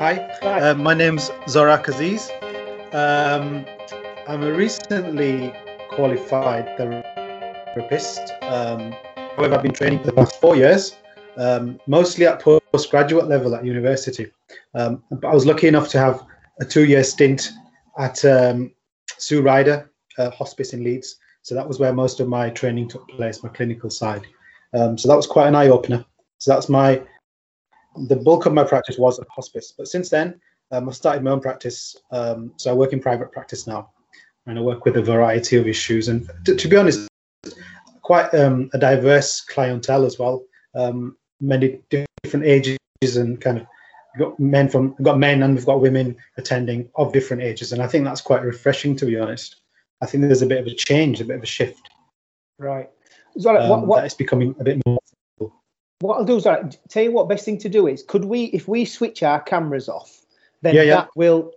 Hi, uh, my name's Zorack Aziz. Um, I'm a recently qualified therapist. Um, however, I've been training for the past four years, um, mostly at postgraduate level at university. Um, but I was lucky enough to have a two-year stint at um, Sue Ryder uh, Hospice in Leeds. So that was where most of my training took place, my clinical side. Um, so that was quite an eye-opener. So that's my the bulk of my practice was at hospice. But since then, um, I've started my own practice. Um, so I work in private practice now, and I work with a variety of issues. And to, to be honest, quite um, a diverse clientele as well. Um, many different ages and kind of got men from got men and we've got women attending of different ages. And I think that's quite refreshing, to be honest. I think there's a bit of a change, a bit of a shift. Right. So, what, Um, what, that it's becoming a bit more. What I'll do is I'll tell you what best thing to do is could we if we switch our cameras off then Yeah, yeah. that will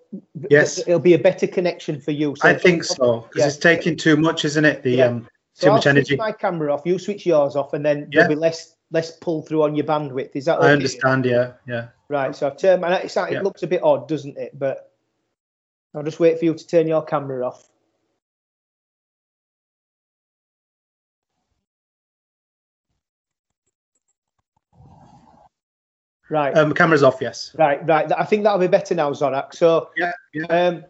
Yes. it'll be a better connection for you. I think so because Yeah. it's taking too much, isn't it? The um, So too I'll much switch energy. my camera off, you switch yours off, and then Yeah. there'll be less less pull through on your bandwidth. Is that okay? I understand. Yeah, yeah. Right. So I've turned. And it looks a bit odd, doesn't it? But I'll just wait for you to turn your camera off. Right. Um, camera's off. Yes. right. Right. I think that'll be better now, Zorack. So. Yeah. Yeah. Um,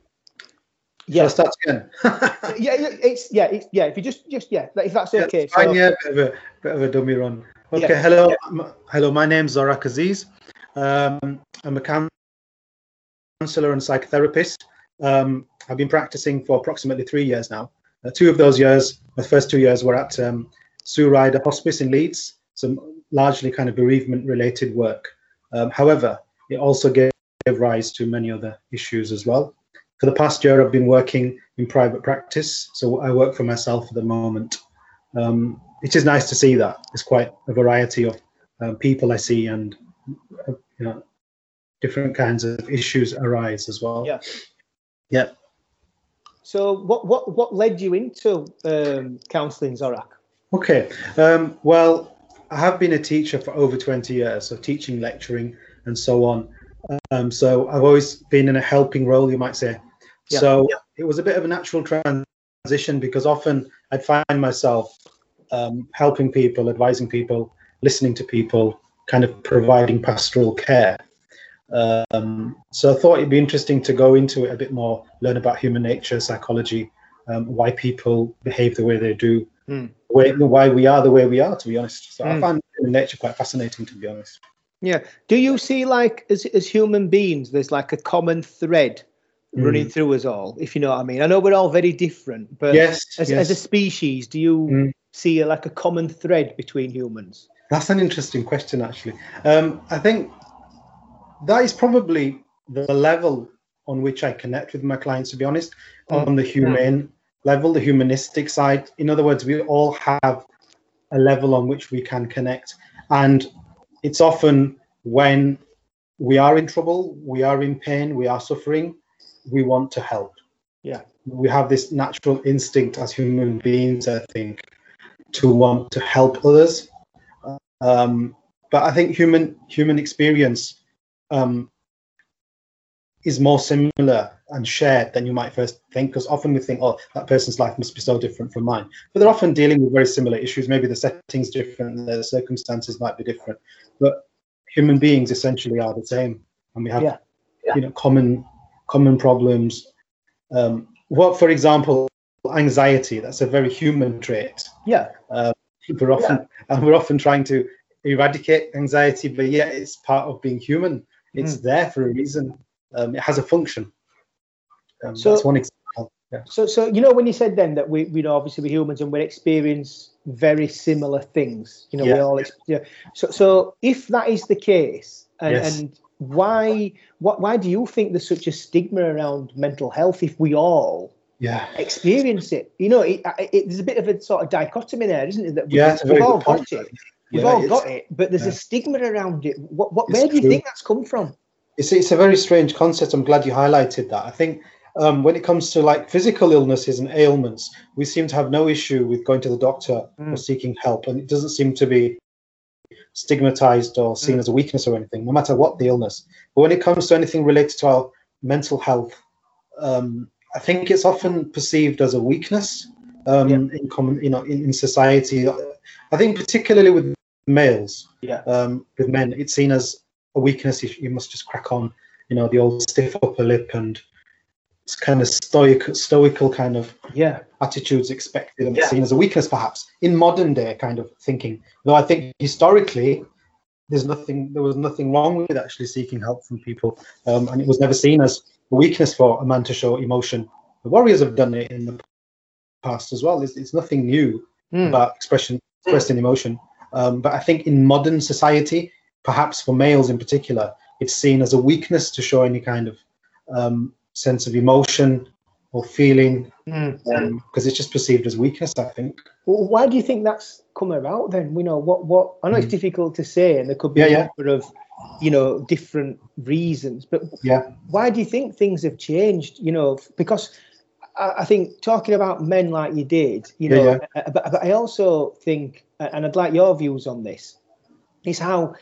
Yeah. yeah. start again. yeah, yeah, it's yeah, it's yeah. If you just just yeah, if that's Yeah, okay. fine, so, yeah, bit of a bit of a dummy run. Okay, Yeah, hello, yeah. m- hello. My name's Zorack Aziz. Um, I'm a counselor and psychotherapist. Um, I've been practicing for approximately three years now. Uh, two of those years, the first two years, were at um, Sue Ryder Hospice in Leeds, some largely kind of bereavement-related work. Um, however, it also gave rise to many other issues as well. For the past year, I've been working in private practice, so I work for myself at the moment. Um, it is nice to see that there's quite a variety of um, people I see, and uh, you know, different kinds of issues arise as well. Yeah. Yeah. so what what what led you into um, counselling, Zorack? Okay. Um, well, I have been a teacher for over 20 years, so teaching, lecturing, and so on. Um, so I've always been in a helping role, you might say. Yeah, So it was a bit of a natural transition because often I'd find myself um, helping people, advising people, listening to people, kind of providing pastoral care. Um, so I thought it'd be interesting to go into it a bit more, learn about human nature, psychology, um, why people behave the way they do, Hmm. way, why we are the way we are, to be honest. So I Hmm. find nature quite fascinating, to be honest. Yeah. Do you see like as as human beings, there's like a common thread running through us all, if you know what I mean? I know we're all very different, but Yes, as, yes. as a species, do you Mm. see like a common thread between humans? That's an interesting question, actually. Um, I think that is probably the level on which I connect with my clients, to be honest, Mm. on the humane level, the humanistic side. In other words, we all have a level on which we can connect. And it's often when we are in trouble, we are in pain, we are suffering, we want to help. Yeah. We have this natural instinct as human beings, I think, to want to help others. Um, but I think human human experience um, is more similar and shared than you might first think, because often we think, oh, that person's life must be so different from mine. But they're often dealing with very similar issues. Maybe the setting's different, the circumstances might be different, but human beings essentially are the same, and we have, Yeah. you know, common common problems. Um, what, for example, anxiety? That's a very human trait Yeah. we're often and we're often trying to eradicate anxiety but yeah it's part of being human it's there for a reason um, it has a function um, So- that's one example yeah. So so you know when you said then that we we know obviously we're humans and we experience very similar things. You know, we all yeah. So so if that is the case and, Yes. and why what why do you think there's such a stigma around mental health if we all yeah experience it. You know, it, it, there's a bit of a sort of dichotomy there, isn't it? That we, yeah, we've all good point. got it. We've Yeah, all got it, but there's a stigma around it. What, what, It's where do you true. think that's come from? It's, it's a very strange concept i'm glad you highlighted that i think um, when it comes to like physical illnesses and ailments we seem to have no issue with going to the doctor or Mm. seeking help and it doesn't seem to be stigmatized or seen Mm. as a weakness or anything, no matter what the illness. But when it comes to anything related to our mental health, um, I think it's often perceived as a weakness um, Yeah. in common, you know, in, in society. I think particularly with males, Yeah. um, with men, it's seen as a weakness. You, you must just crack on, you know, the old stiff upper lip and it's kind of stoic, stoical kind of Yeah. attitudes expected and Yeah. seen as a weakness, perhaps in modern day kind of thinking. Though I think historically, there's nothing, there was nothing wrong with actually seeking help from people, um, and it was never seen as a weakness for a man to show emotion. The warriors have done it in the past as well. It's, it's nothing new Mm. about expression, expressing emotion. Um, but I think in modern society, perhaps for males in particular, it's seen as a weakness to show any kind of um, sense of emotion or feeling Mm. because it's just perceived as weakness. I think. Well, why do you think that's come about then? We know what what I know it's Mm. difficult to say, and there could be Yeah, a yeah. number of you know different reasons. But Yeah. why do you think things have changed? You know, because I, I think talking about men like you did, you know, yeah. uh, But, but I also think, and I'd like your views on this, is how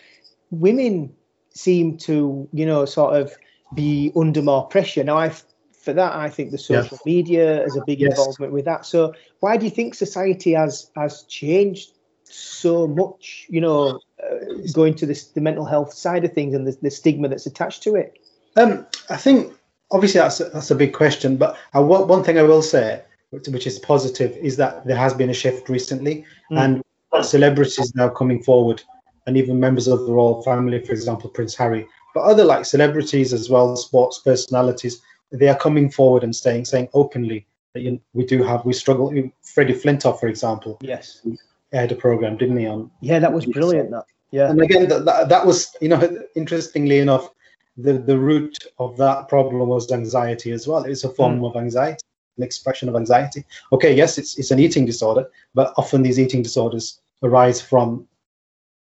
women seem to, you know, sort of be under more pressure. Now, I for that, I think the Yeah. social media has a big Yes. involvement with that. So, why do you think society has has changed so much? You know, uh, going to this the mental health side of things and the, the stigma that's attached to it. Um, I think obviously that's a, that's a big question, but I, one one thing I will say, which, which is positive, is that there has been a shift recently, Mm. and celebrities now coming forward, and even members of the royal family, for example, Prince Harry, but other like celebrities as well, sports personalities, they are coming forward and saying saying openly that you, we do have we struggle. Freddie Flintoff, for example, Yes. had a program, didn't he, on Yeah, that was brilliant. That. Yeah. and again that, that, that was you know interestingly enough the the root of that problem was anxiety as well it's a form hmm. of anxiety an expression of anxiety okay yes it's, it's an eating disorder but often these eating disorders arise from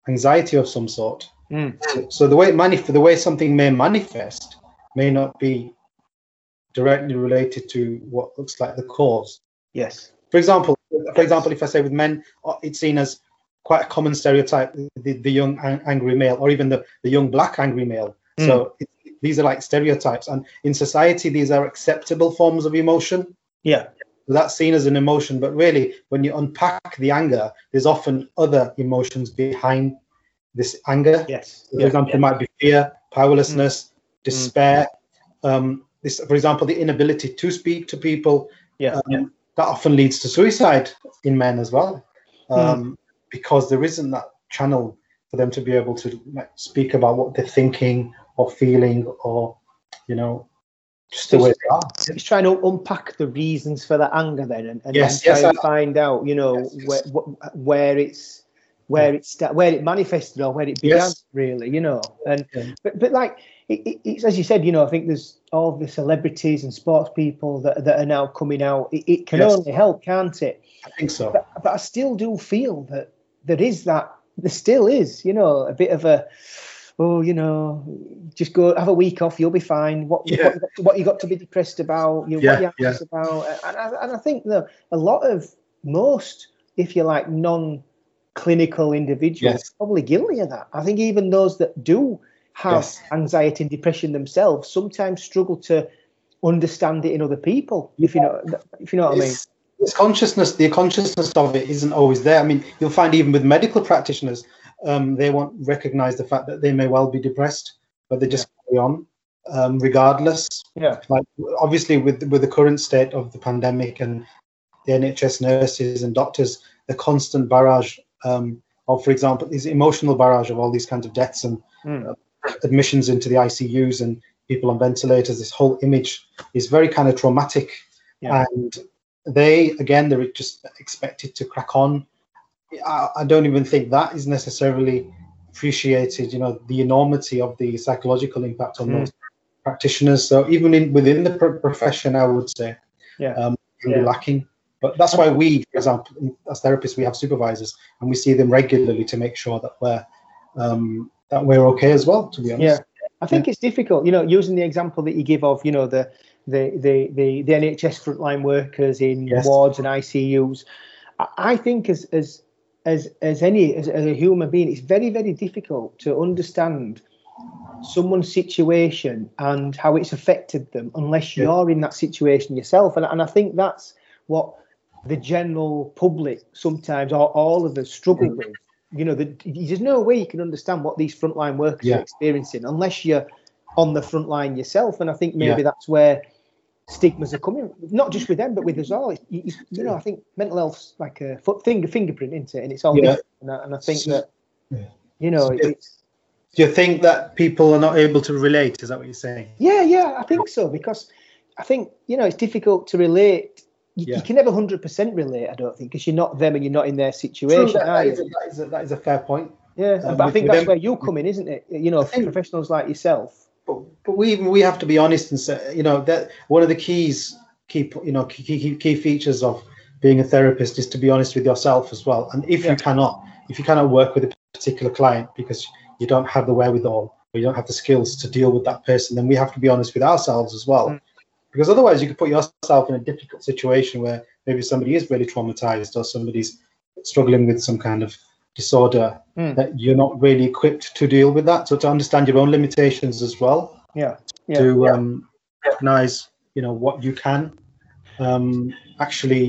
anxiety of some sort Mm. so, so the way it manif- the way something may manifest may not be directly related to what looks like the cause Yes. for example, for example, if I say with men, uh, it's seen as quite a common stereotype, the, the young angry male, or even the, the young black angry male. So it, these are like stereotypes, and in society, these are acceptable forms of emotion. Yeah. That's seen as an emotion, but really, when you unpack the anger, there's often other emotions behind this anger. Yes. For Yeah. example, it might be fear, powerlessness, despair. Um, this, for example, the inability to speak to people. Yeah. Um, That often leads to suicide in men as well, um, because there isn't that channel for them to be able to like, speak about what they're thinking or feeling, or you know, just the way they are. He's trying to unpack the reasons for that anger then, and, and Yes, try yes, and I- find out, you know, Yes, yes. where wh- where it's where it sta- where it manifested or where it began, Yes. really, you know. And Yeah. but but like it, it, it's as you said, you know, I think there's all the celebrities and sports people that that are now coming out. It, it can only help, can't it? I think so. But, but I still do feel that there is that there still is, you know, a bit of a oh, you know, just go have a week off, you'll be fine. What Yeah. what, what you got to be depressed about, you Yeah, what you anxious about, and I, and I think that a lot of most, if you like, non-clinical individuals Yes. probably guilty of that. I think even those that do have Yes. anxiety and depression themselves sometimes struggle to understand it in other people. If you know, if you know what I mean. It's, it's consciousness. The consciousness of it isn't always there. I mean, you'll find even with medical practitioners, um, they won't recognize the fact that they may well be depressed, but they just carry on um, regardless. Yeah. Like obviously, with with the current state of the pandemic and the NHS nurses and doctors, the constant barrage um, of, for example, this emotional barrage of all these kinds of deaths and Mm. admissions into the ICUs and people on ventilators. This whole image is very kind of traumatic, Yeah. and they again they're just expected to crack on. I, I don't even think that is necessarily appreciated. You know the enormity of the psychological impact on Mm. those practitioners. So even in within the pro- profession, I would say Yeah. um, can Yeah. be lacking. But that's why we, for example, as therapists, we have supervisors and we see them regularly to make sure that we're um, that we're okay as well. To be honest. Yeah, I think it's difficult. You know, using the example that you give of, you know, the the the the, the NHS frontline workers in Yes. wards and ICUs. I- I think as as as as any as, as a human being, it's very very difficult to understand someone's situation and how it's affected them unless Yeah. you're in that situation yourself. And and I think that's what the general public sometimes or all of us struggle with. You know, the, there's no way you can understand what these frontline workers Yeah. are experiencing unless you're on the front line yourself. And I think maybe Yeah. that's where stigmas are coming, not just with them, but with us all. It's, you, you know, I think mental health's like a foot finger fingerprint, isn't it? And it's all Yeah. different. And I, and I think So- that, yeah. you know, So- it's, Do you think that people are not able to relate? Is that what you're saying? Yeah, yeah, I think so because I think you know it's difficult to relate. You, Yeah. you can never hundred percent relate. I don't think because you're not them and you're not in their situation. that, that, you? a, that, is a, that is a fair point. yeah, um, but I think that's them- where you come in, isn't it? You know, think- professionals like yourself. But, but we we have to be honest and say, you know, that one of the keys, key you know, key, key, key features of being a therapist is to be honest with yourself as well. And if Yeah. you cannot, if you cannot work with a particular client because you don't have the wherewithal or you don't have the skills to deal with that person, then we have to be honest with ourselves as well. Mm. Because otherwise, you could put yourself in a difficult situation where maybe somebody is really traumatized or somebody's struggling with some kind of disorder Mm. that you're not really equipped to deal with that. So to understand your own limitations as well. Yeah, yeah, to um, recognize you know what you can um, actually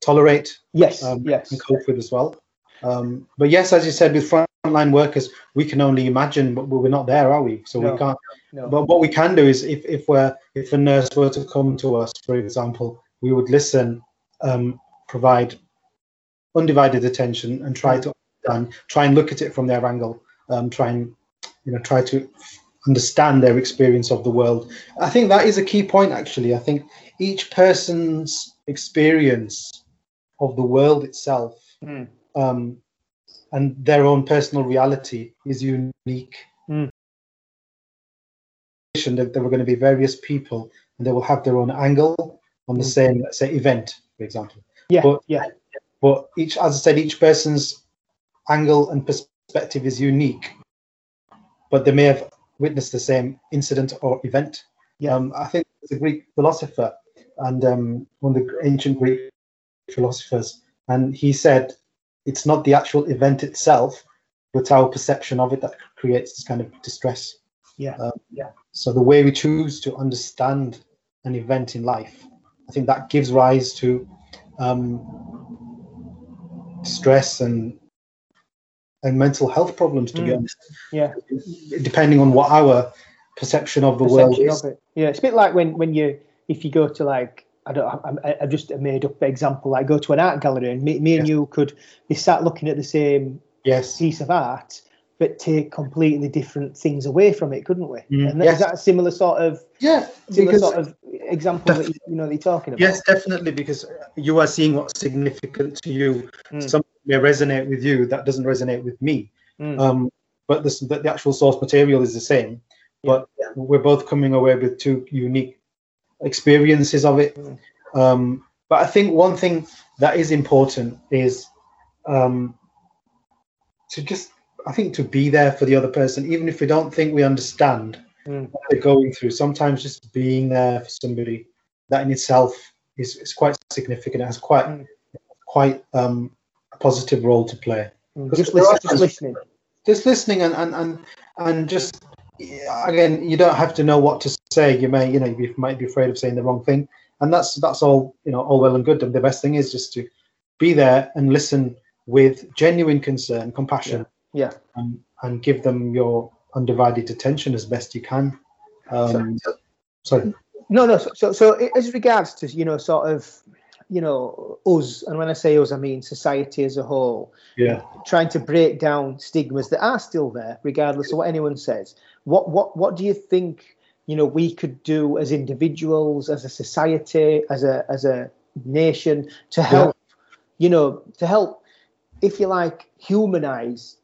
tolerate yes, um, yes, and cope with as well. Um, but yes as you said with frontline workers we can only imagine but we're not there are we? So No. we can't. No, but what we can do is if, if we're if a nurse were to come to us for example we would listen um, provide undivided attention and try to understand, try and look at it from their angle um, try and you know try to understand their experience of the world i think that is a key point actually i think each person's experience of the world itself Mm. um, and their own personal reality is unique Mm. that there were going to be various people and they will have their own angle on the Mm. same say event for example yeah, but- yeah, but each as i said each person's angle and perspective is unique but they may have witnessed the same incident or event Yeah. um, i think it's a greek philosopher and um, one of the ancient greek philosophers and he said it's not the actual event itself but our perception of it that creates this kind of distress yeah, um, yeah. so the way we choose to understand an event in life, I think that gives rise to um, stress and and mental health problems. To be Mm. honest, yeah. depending on what our perception of the world is. it. Yeah, it's a bit like when when you if you go to like I don't I, I've just made up example like go to an art gallery and me, me and you could be sat looking at the same Yes. piece of art but take completely different things away from it, couldn't we? Mm, and that, yes. is that a similar sort of Yeah. similar Because, sort of example that you, you know that you're talking about? yes, definitely. Because you are seeing what's significant to you. Mm. Something may resonate with you that doesn't resonate with me. Mm. um, but this, the, the actual source material is the same. But we're both coming away with two unique experiences of it. Mm. Um, but I think one thing that is important is um, to just, I think, to be there for the other person, even if we don't think we understand Mm. what they're going through. Sometimes just being there for somebody, that in itself is, is quite significant. It has quite, Mm. quite um, a positive role to play Mm. Just, listen, just listening. just listening and and and, and just again you don't have to know what to say you may you know you might be afraid of saying the wrong thing and that's that's all you know all well and good and the best thing is just to be there and listen with genuine concern compassion Yeah. and, and give them your undivided attention as best you can um sorry No, no. So, so, so as regards to you know, sort of, you know, us, and when I say us, I mean society as a whole, yeah trying to break down stigmas that are still there, regardless of what anyone says. What, what, what do you think? You know, we could do as individuals, as a society, as a, as a nation, to help. You know, to help, if you like, humanize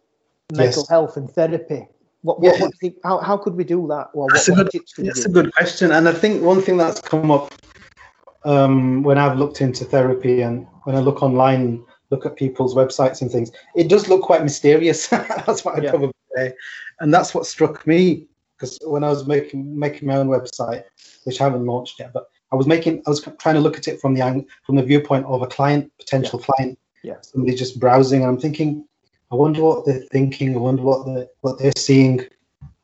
mental Yes. health and therapy. What, what, Yeah. what do you think, how, how could we do that? What, That's a what good- would you That's a good question, and I think one thing that's come up um, when I've looked into therapy and when I look online, look at people's websites and things, it does look quite mysterious. that's what I'd Yeah. probably say, and that's what struck me because when I was making making my own website, which I haven't launched yet, but I was making I was trying to look at it from the from the viewpoint of a client, potential client, Yeah. somebody just browsing. I'm thinking, I wonder what they're thinking. I wonder what they what they're seeing,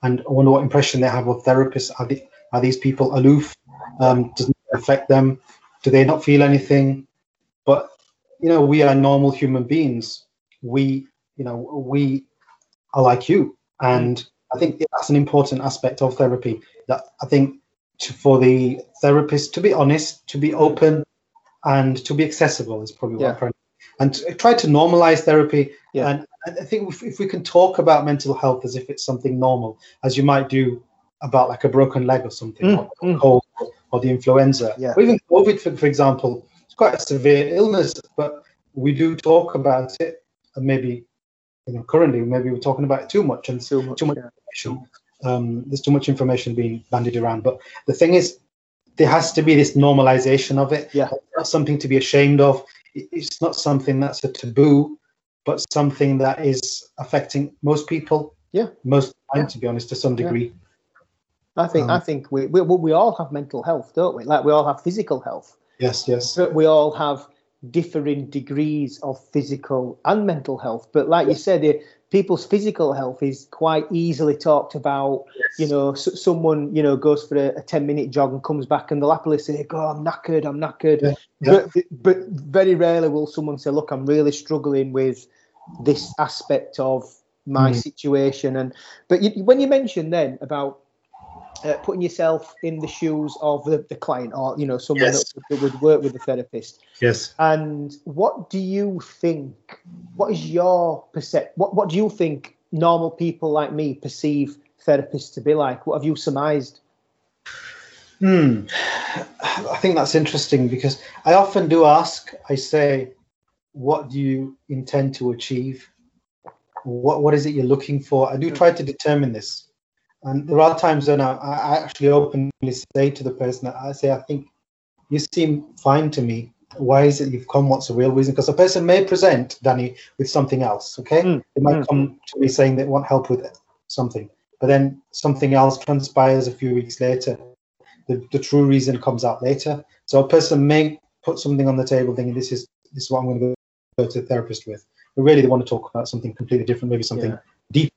and I wonder what impression they have of therapists. Are they, are these people aloof? Um, does it affect them? Do they not feel anything? But you know, we are normal human beings. We, you know, we are like you, and I think that's an important aspect of therapy. That I think to, for the therapist to be honest, to be open, and to be accessible is probably what I'm trying. And try to normalize therapy. Yeah. And, and I think if, if we can talk about mental health as if it's something normal, as you might do about like a broken leg or something, Mm, or mm. cold or the influenza, Yeah. or even COVID, for, for example, it's quite a severe illness, but we do talk about it, and maybe you know currently maybe we're talking about it too much and Too much. too much yeah. information. Um, there's too much information being bandied around. But the thing is, there has to be this normalization of it. Yeah. It's not something to be ashamed of. It- It's not something that's a taboo, but something that is affecting most people. Yeah. Most time, to be honest, to some Yeah. degree. I think I Um, think we, we we all have mental health, don't we? Like we all have physical health, Yes, yes. but we all have differing degrees of physical and mental health. But like you said, people's physical health is quite easily talked about. You know, s- someone you know goes for a, a ten minute jog and comes back, and they'll happily say, "God, I'm knackered. I'm knackered." Yeah, yeah. But but very rarely will someone say, "Look, I'm really struggling with this aspect of my Mm. situation." And but you, when you mentioned then about uh, putting yourself in the shoes of the, the client or you know someone Yes. that, that would work with the therapist Yes. and what do you think what is your percep what, what do you think normal people like me perceive therapists to be like what have you surmised Hmm. I think that's interesting because I often do ask, I say, what do you intend to achieve? What what is it you're looking for? I do try to determine this. And there are times when I, I actually openly say to the person, I say, I think you seem fine to me. Why is it you've come? What's the real reason? Because a person may present, Danny, with something else. Okay. Mm, They might mm. come to me saying they want help with something, but then something else transpires a few weeks later the, the true reason comes out later. So a person may put something on the table thinking this is this is what I'm going to go to the therapist with. But really they want to talk about something completely different, maybe something Yeah. deep.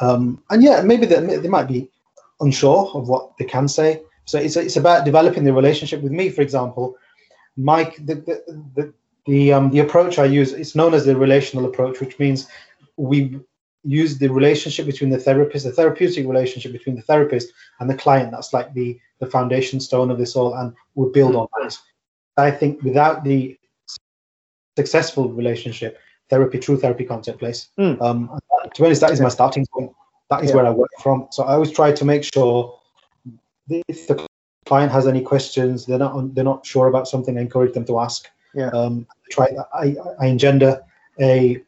Um, and yeah, maybe they, they might be unsure of what they can say. So it's, it's about developing the relationship with me, for example. Mike, the the, the, the, um, the approach I use, it's known as the relational approach, which means we use the relationship between the therapist, the therapeutic relationship between the therapist and the client. That's like the, the foundation stone of this all, and we build on that. I think without the successful relationship, therapy, true therapy can't take place. Mm. Um, to be honest, that is my starting point. That is Yeah. where I work from. So I always try to make sure if the client has any questions, they're not they're not sure about something, I encourage them to ask. Yeah. Um, try I, I engender a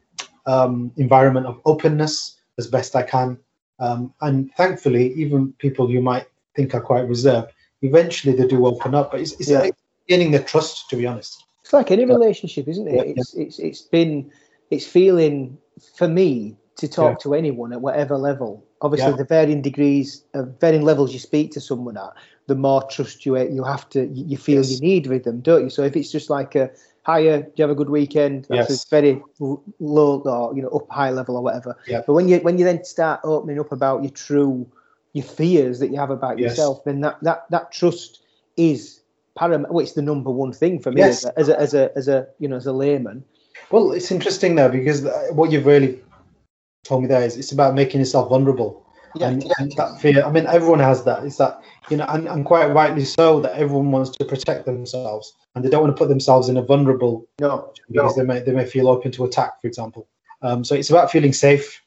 um, environment of openness as best I can. Um, and thankfully, even people you might think are quite reserved, eventually they do open up. But it's, it's Yeah. like gaining their trust, to be honest. it's like any relationship isn't it yeah. it's it's it's been it's feeling for me to talk Yeah. to anyone at whatever level obviously Yeah. the varying degrees of varying levels you speak to someone at the more trust you uh, you have to you feel Yes. you need with them don't you so if it's just like a hiya do you have a good weekend that's Yes. very low or you know up high level or whatever Yeah. but when you when you then start opening up about your true your fears that you have about Yes. yourself then that that that trust is paramount well, it's the number one thing for me Yes. as, a, as a as a as a you know as a layman Well, it's interesting though because uh, what you've really told me there is it's about making yourself vulnerable. and, and that fear. I mean, everyone has that. It's that you know, and, and quite rightly so that everyone wants to protect themselves and they don't want to put themselves in a vulnerable no because they may they may feel open to attack, for example. Um, so it's about feeling safe.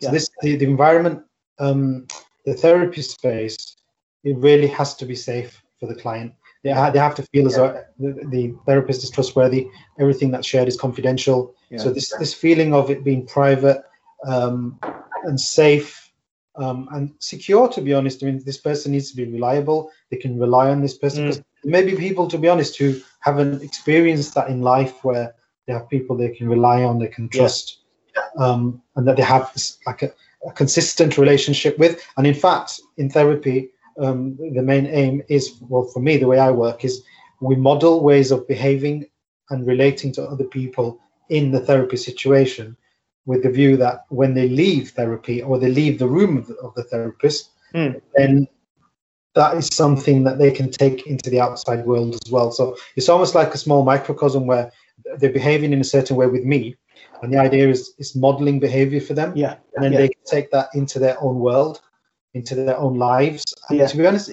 So Yeah. this the, the environment, um, the therapy space, it really has to be safe for the client. They, ha- they have to feel as though the, the therapist is trustworthy. Everything that's shared is confidential. So this this feeling of it being private um, and safe um, and secure, to be honest, I mean, this person needs to be reliable. They can rely on this person. Mm. 'Cause there may be people, to be honest, who haven't experienced that in life, where they have people they can rely on, they can Yeah. trust, um, and that they have this, like a, a consistent relationship with. And in fact, in therapy, um, the main aim is, well, for me, the way I work is we model ways of behaving and relating to other people in the therapy situation with the view that when they leave therapy or they leave the room of the, of the therapist, Mm. then that is something that they can take into the outside world as well. So it's almost like a small microcosm where they're behaving in a certain way with me, and the idea is is modeling behavior for them, Yeah. and then yeah. they can take that into their own world, into their own lives. And Yeah. to be honest,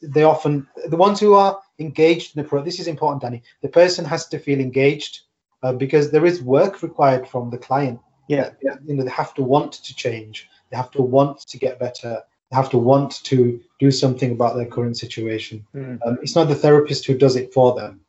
they often the ones who are engaged in the pro. This is important, Danny. The person has to feel engaged uh, because there is work required from the client. Yeah. Yeah, you know, they have to want to change. They have to want to get better. They have to want to do something about their current situation. Mm. Um, it's not the therapist who does it for them,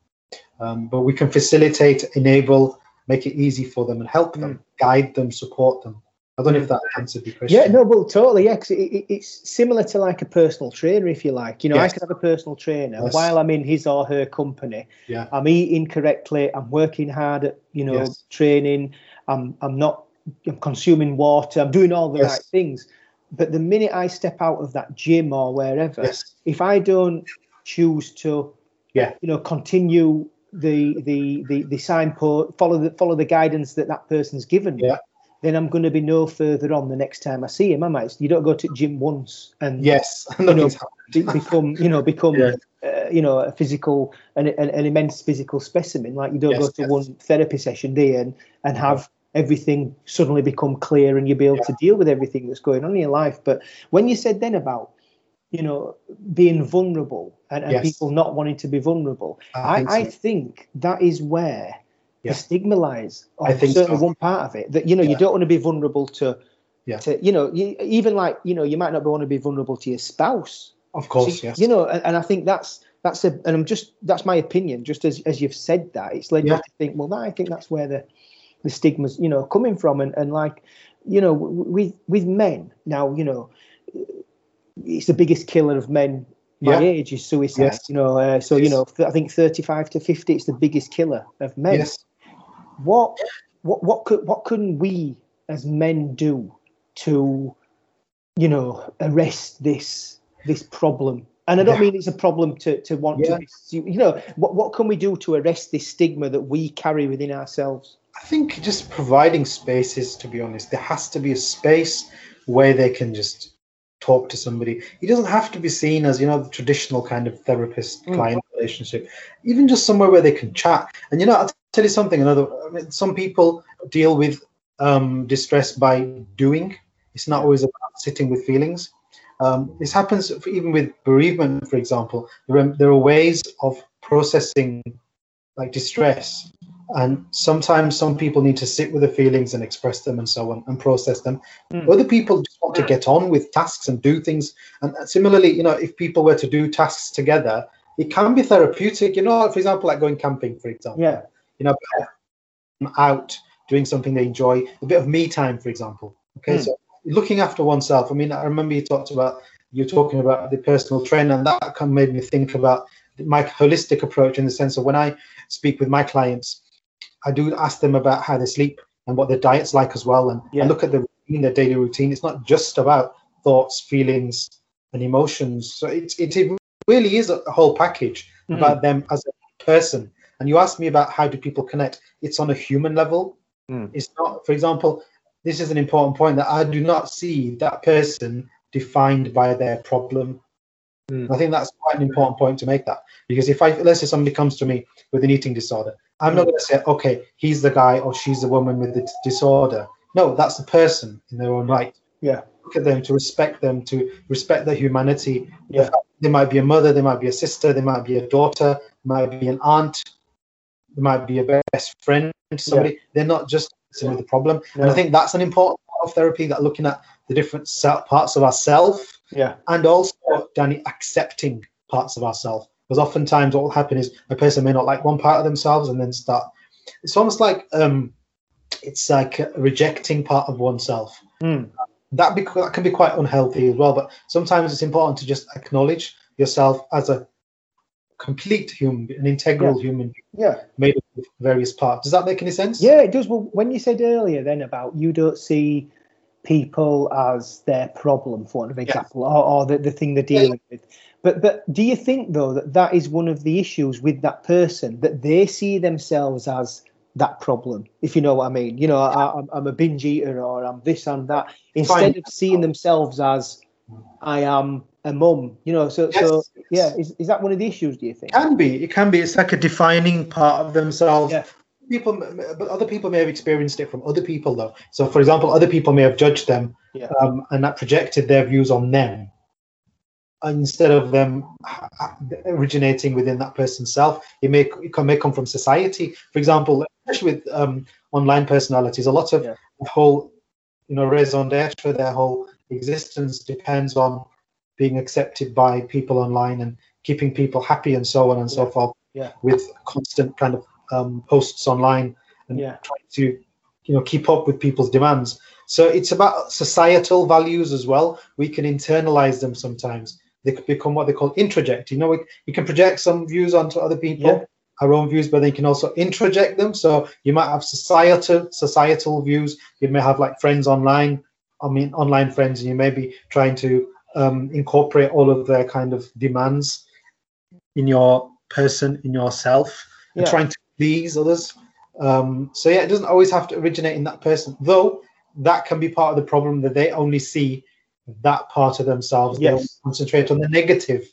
um, but we can facilitate, enable, make it easy for them, and help them, guide them, support them. I don't know if that answered your question. Yeah, no, well, totally. Yeah, 'cause it, it, it's similar to like a personal trainer, if you like. You know, I Yes. could have a personal trainer Yes. while I'm in his or her company. Yeah. I'm eating correctly. I'm working hard at you know Yes. training. I'm I'm not. I'm consuming water. I'm doing all the right things. But the minute I step out of that gym or wherever, if I don't choose to, Yeah. you know, continue the the the, the signpost, follow the follow the guidance that that person's given me, Yeah. Then I'm going to be no further on the next time I see him. Am I? You don't go to gym once and Yes. you know, be- become you know become Yeah. uh, you know a physical an, an, an immense physical specimen like you don't Yes, go to yes. one therapy session day and, and have everything suddenly become clear and you'll be able to deal with everything that's going on in your life but when you said then about you know being vulnerable and, and Yes. people not wanting to be vulnerable i, think I so. think that is where Yeah. the stigma lies or I think certainly so. one part of it that you know you don't want to be vulnerable to Yeah. to you know you, even like you know you might not want to be vulnerable to your spouse Of course, See, yes. You know, and, and I think that's that's a, and I'm just that's my opinion. Just as as you've said that, it's led Yeah. me to think. Well, I think that's where the the stigma's you know coming from, and and like you know with with men now, you know, it's the biggest killer of men. My Yeah. age is suicide. Yes. You know, uh, so you know, th- I think 35 to 50, it's the biggest killer of men. yes. What what what could what can we as men do to, you know, arrest this this problem? And I don't Yeah. mean it's a problem to to want Yeah. to you know, what what can we do to arrest this stigma that we carry within ourselves? I think just providing spaces, to be honest, there has to be a space where they can just talk to somebody. He doesn't have to be seen as, you know, the traditional kind of therapist client mm. relationship, even just somewhere where they can chat. And, you know, I'll tell you something, another, I mean, some people deal with um, distress by doing, it's not always about sitting with feelings. Um, this happens for, even with bereavement, for example. There are, there are ways of processing like distress and sometimes some people need to sit with the feelings and express them and so on and process them Mm. other people just want to get on with tasks and do things and similarly you know if people were to do tasks together it can be therapeutic you know for example like going camping for example Yeah. You know out doing something they enjoy a bit of me time for example okay Hmm. so looking after oneself i mean i remember you talked about you're talking about the personal trainer and that kind of made me think about my holistic approach in the sense of when i speak with my clients i do ask them about how they sleep and what their diet's like as well and Yeah. I look at the routine, their daily routine it's not just about thoughts feelings and emotions so it's, it really is a whole package Mhm. about them as a person and you asked me about how do people connect it's on a human level Mm. it's not for example this is an important point that i do not see that person defined by their problem Mm. i think that's quite an important point to make that because if i let's say somebody comes to me with an eating disorder i'm not going to say okay he's the guy or she's the woman with the disorder no that's the person in their own right Yeah. look at them to respect them to respect their humanity Yeah. they might be a mother they might be a sister they might be a daughter might be an aunt might be a best friend to somebody they're not just with a problem and i think that's an important part of therapy that looking at the different parts of ourselves, Yeah. and also danny accepting parts of ourselves because oftentimes what will happen is a person may not like one part of themselves and then start it's almost like um it's like rejecting part of oneself Mm. that, be, that can be quite unhealthy as well. But sometimes it's important to just acknowledge yourself as a complete human, an integral human Yeah. made up of various parts. Does that make any sense? Yeah, it does. Well, when you said earlier then about you don't see people as their problem, for of example, or, or the, the thing they're dealing with. But but do you think though that that is one of the issues with that person that they see themselves as that problem, if you know what I mean. You know, I, I'm, I'm a binge eater or I'm this and that. Instead of seeing themselves as I am a mum, you know. So, Yes. so yeah, is, is that one of the issues? Do you think? It can be. It can be. It's like a defining part of themselves. Yeah. People, but other people may have experienced it from other people, though. So, for example, other people may have judged them, Yeah. um, and that projected their views on them, instead of them originating within that person's self. It may it can may come from society. For example, especially with um, online personalities, a lot of Yeah. the whole, you know, raison d'être, their whole existence depends on being accepted by people online and keeping people happy and so on and so forth Yeah. with constant kind of um, posts online and Yeah. trying to you know keep up with people's demands. So it's about societal values as well. We can internalize them sometimes. They could become what they call introject. You know we, we can project some views onto other people Yeah. our own views but they can also introject them. So you might have societal societal views. You may have like friends online i mean online friends and you may be trying to um, incorporate all of their kind of demands in your person in yourself and trying to please others um, so yeah it doesn't always have to originate in that person though that can be part of the problem that they only see that part of themselves they Yes. only concentrate on the negative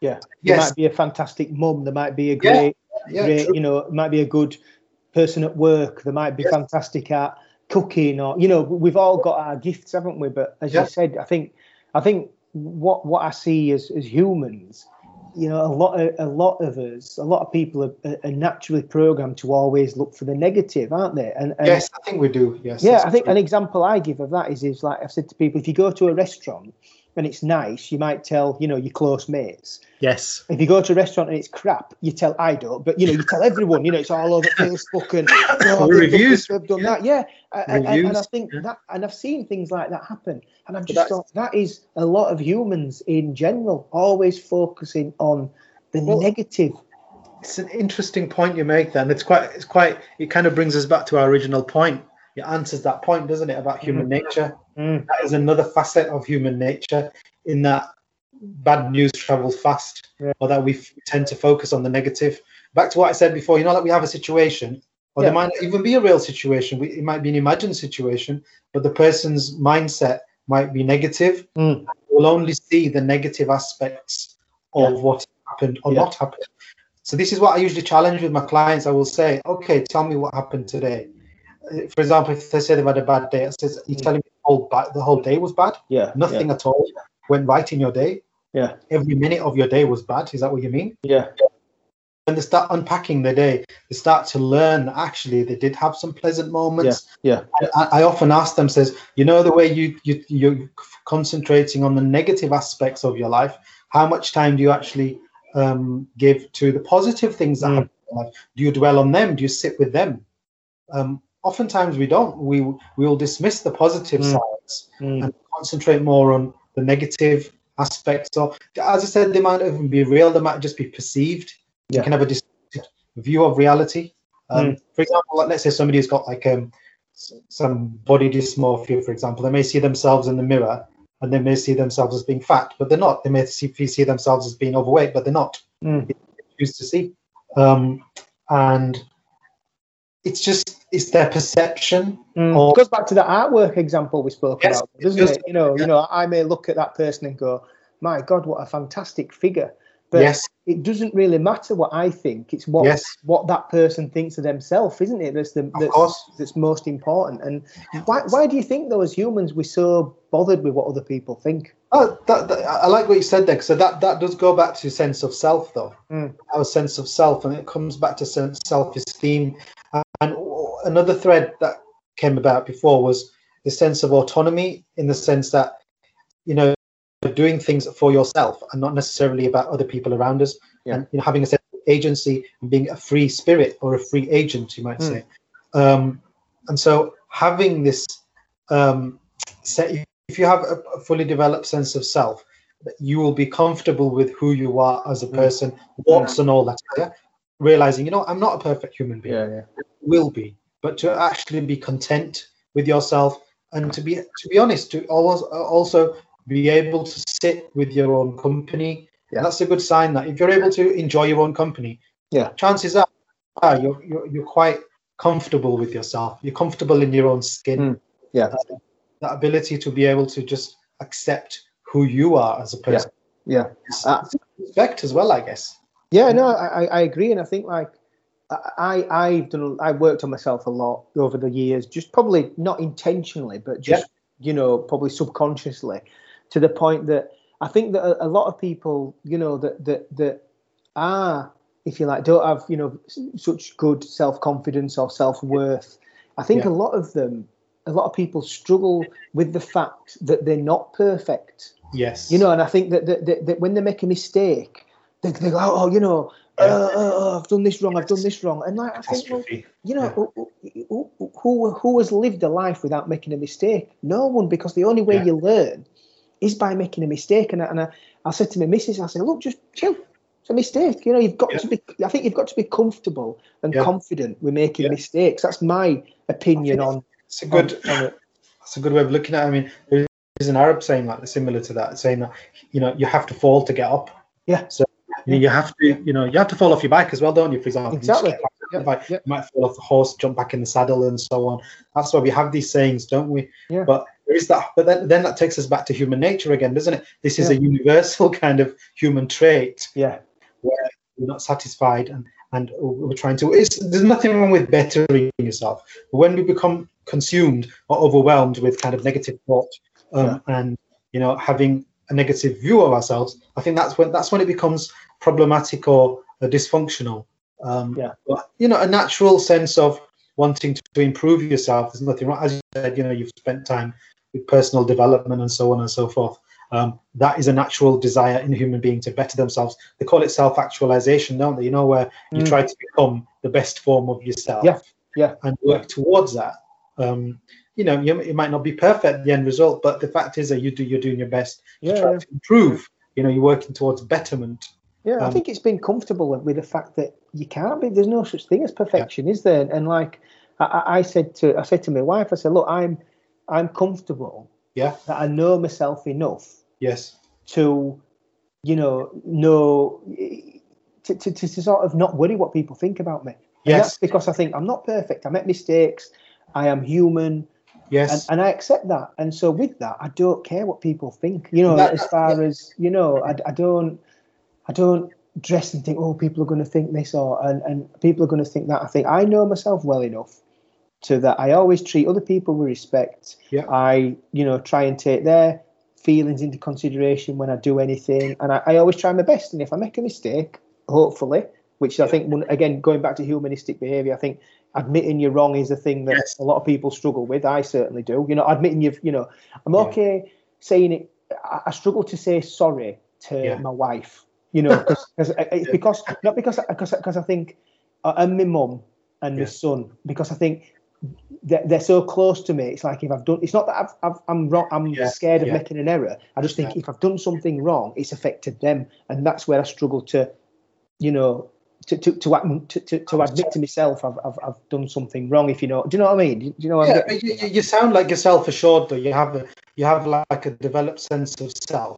Yeah. There yes might be a fantastic mum. There might be a Yeah. great, yeah great, true. you know, might be a good person at work. They might be Yes. fantastic at cooking, or you know, we've all got our gifts, haven't we? But as Yeah. you said, I think, I think what what I see as as humans, you know, a lot of a lot of us, a lot of people are, are naturally programmed to always look for the negative, aren't they? And, and yes i think we do yes yeah, I think true. an example I give of that is is like I've said to people, if you go to a restaurant and it's nice, you might tell you know your close mates. Yes If you go to a restaurant and it's crap, you tell I don't, but you know you tell everyone. You know it's all over Facebook and oh, done Reviews. They've done that, yeah. And- and- And, I think yeah. that, and I've seen things like that happen, and I've just thought that is a lot of humans in general always focusing on the Well, negative. it's an interesting point you make then it's quite it's quite it kind of brings us back to our original point it answers that point doesn't it about human nature Mm. that is another facet of human nature in that bad news travels fast Yeah. or that we f- tend to focus on the negative back to what i said before you know that we have a situation or Yeah. there might not even be a real situation we, it might be an imagined situation but the person's mindset might be negative Mm. we'll only see the negative aspects of Yeah. what happened or not happened so this is what i usually challenge with my clients i will say okay tell me what happened today Uh, for example if they say they've had a bad day it says you Mm. telling me the whole, ba- the whole day was bad Yeah, nothing at all went right in your day. Yeah. Every minute of your day was bad. Is that what you mean? Yeah, When they start unpacking their day, they start to learn that actually they did have some pleasant moments. yeah, I, I often ask them, says, you know, the way you, you you're concentrating on the negative aspects of your life, how much time do you actually um, give to the positive things that Mm. happen in your life? Do you dwell on them? Do you sit with them? Um, oftentimes we don't. We we will dismiss the positive Mm. sides Mm. and concentrate more on the negative aspects of as i said they might not even be real they might just be perceived. You can have a distorted view of reality. Um, for example like, let's say somebody's got like um, some body dysmorphia for example they may see themselves in the mirror and they may see themselves as being fat but they're not. They may see, see themselves as being overweight but they're not. Mm. choose to see. Um, and it's just it's their perception Mm. Or- it goes back to the artwork example we spoke Yes, about, doesn't does. it? You know, Yeah. you know, I may look at that person and go, "My God, what a fantastic figure!" But yes it doesn't really matter what I think; it's what yes what that person thinks of themselves, isn't it? That's the that's, that's most important. And why why do you think though, as humans, we're so bothered with what other people think? Oh, that, that, I like what you said there. So that that does go back to sense of self, though. Mm. Our sense of self, and it comes back to sense self-esteem. Another thread that came about before was the sense of autonomy, in the sense that you know doing things for yourself and not necessarily about other people around us, Yeah. and you know having a sense of agency and being a free spirit or a free agent, you might Mm. say. Um, and so having this um, set, if you have a, a fully developed sense of self, that you will be comfortable with who you are as a person, wants and all that. Yeah? Realizing, you know, I'm not a perfect human being. yeah. Will be, but to actually be content with yourself and to be to be honest, to also also be able to sit with your own company. Yeah. That's a good sign that if you're able to enjoy your own company, Yeah. chances are you're, you're you're quite comfortable with yourself. You're comfortable in your own skin. Mm. Yeah. Uh, that ability to be able to just accept who you are as a person. Yeah. Uh, respect as well, I guess. Yeah, no, I, I agree, and I think like I I've done I worked on myself a lot over the years, just probably not intentionally, but just yeah. you know probably subconsciously, to the point that I think that a, a lot of people you know that that that are if you like don't have you know such good self confidence or self worth. I think Yeah. a lot of them, a lot of people struggle with the fact that they're not perfect. Yes. You know, and I think that, that, that, that when they make a mistake, they, they go, oh, you know, Yeah. uh, uh, I've done this wrong, I've done this wrong. And like, I think, well, you know, Yeah. who, who, who, has lived a life without making a mistake? No one, because the only way Yeah. you learn is by making a mistake. And, I, and I, I said to my missus, I said, look, just chill. It's a mistake. You know, you've got to be, I think you've got to be comfortable and confident with making mistakes. That's my opinion on, It's a good. on, on it. That's a good way of looking at. it. I mean, there's an Arab saying like similar to that, saying that you know you have to fall to get up. Yeah. So you, you have to, you know, you have to fall off your bike as well, don't you? For example, You Exactly. get back on Yeah, the bike. yeah. You might fall off the horse, jump back in the saddle, and so on. That's why we have these sayings, don't we? Yeah. But there is that. But then, then that takes us back to human nature again, doesn't it? This is Yeah. a universal kind of human trait Yeah. where you're not satisfied and and we're trying to it's, there's nothing wrong with bettering yourself but when we become consumed or overwhelmed with kind of negative thought um, and you know having a negative view of ourselves i think that's when that's when it becomes problematic or uh, dysfunctional um, Yeah. but you know a natural sense of wanting to, to improve yourself there's nothing wrong as you said you know you've spent time with personal development and so on and so forth um, that is a natural desire in a human being to better themselves. They call it self-actualization, don't they? You know, where you Mm. try to become the best form of yourself Yeah, yeah. and work towards that. Um, you know, you, it might not be perfect the end result, but the fact is that you do you're doing your best to try yeah. to improve. You know, you're working towards betterment. Yeah, I Um, think it's been comfortable with the fact that you can't be. There's no such thing as perfection, is there? And like I, I I said to I said to my wife, I said, look, I'm I'm comfortable Yeah. that I know myself enough Yes. to, you know, know to, to, to, sort of not worry what people think about me. And Yes. because I think I'm not perfect. I make mistakes. I am human, Yes. and, and I accept that. And so with that, I don't care what people think. You know, That- as far as you know, I, I don't, I don't dress and think, oh, people are going to think this or and, and people are going to think that. I think I know myself well enough to that. I always treat other people with respect. Yeah. I, you know, try and take their feelings into consideration when I do anything, and I, I always try my best. And if I make a mistake, hopefully, which I think again going back to humanistic behaviour, I think admitting you're wrong is a thing that Yes. a lot of people struggle with. I certainly do. You know, admitting you've, you know, I'm Yeah. okay saying it. I, I struggle to say sorry to Yeah. my wife. You know, because it's Yeah. because not because because because I think uh, and my mum and my Yeah. son because I think they're, they're so close to me. It's like if I've done, it's not that I've, I've I'm wrong. I'm Yeah, scared of making an error. I just think if I've done something wrong, it's affected them, and that's where I struggle to, you know, to to to, admit- to, to, to admit to myself I've, I've I've done something wrong. If you know, do you know what I mean? Do you know yeah, you, you- sound like you're self-assured though. You have a you have like a developed sense of self,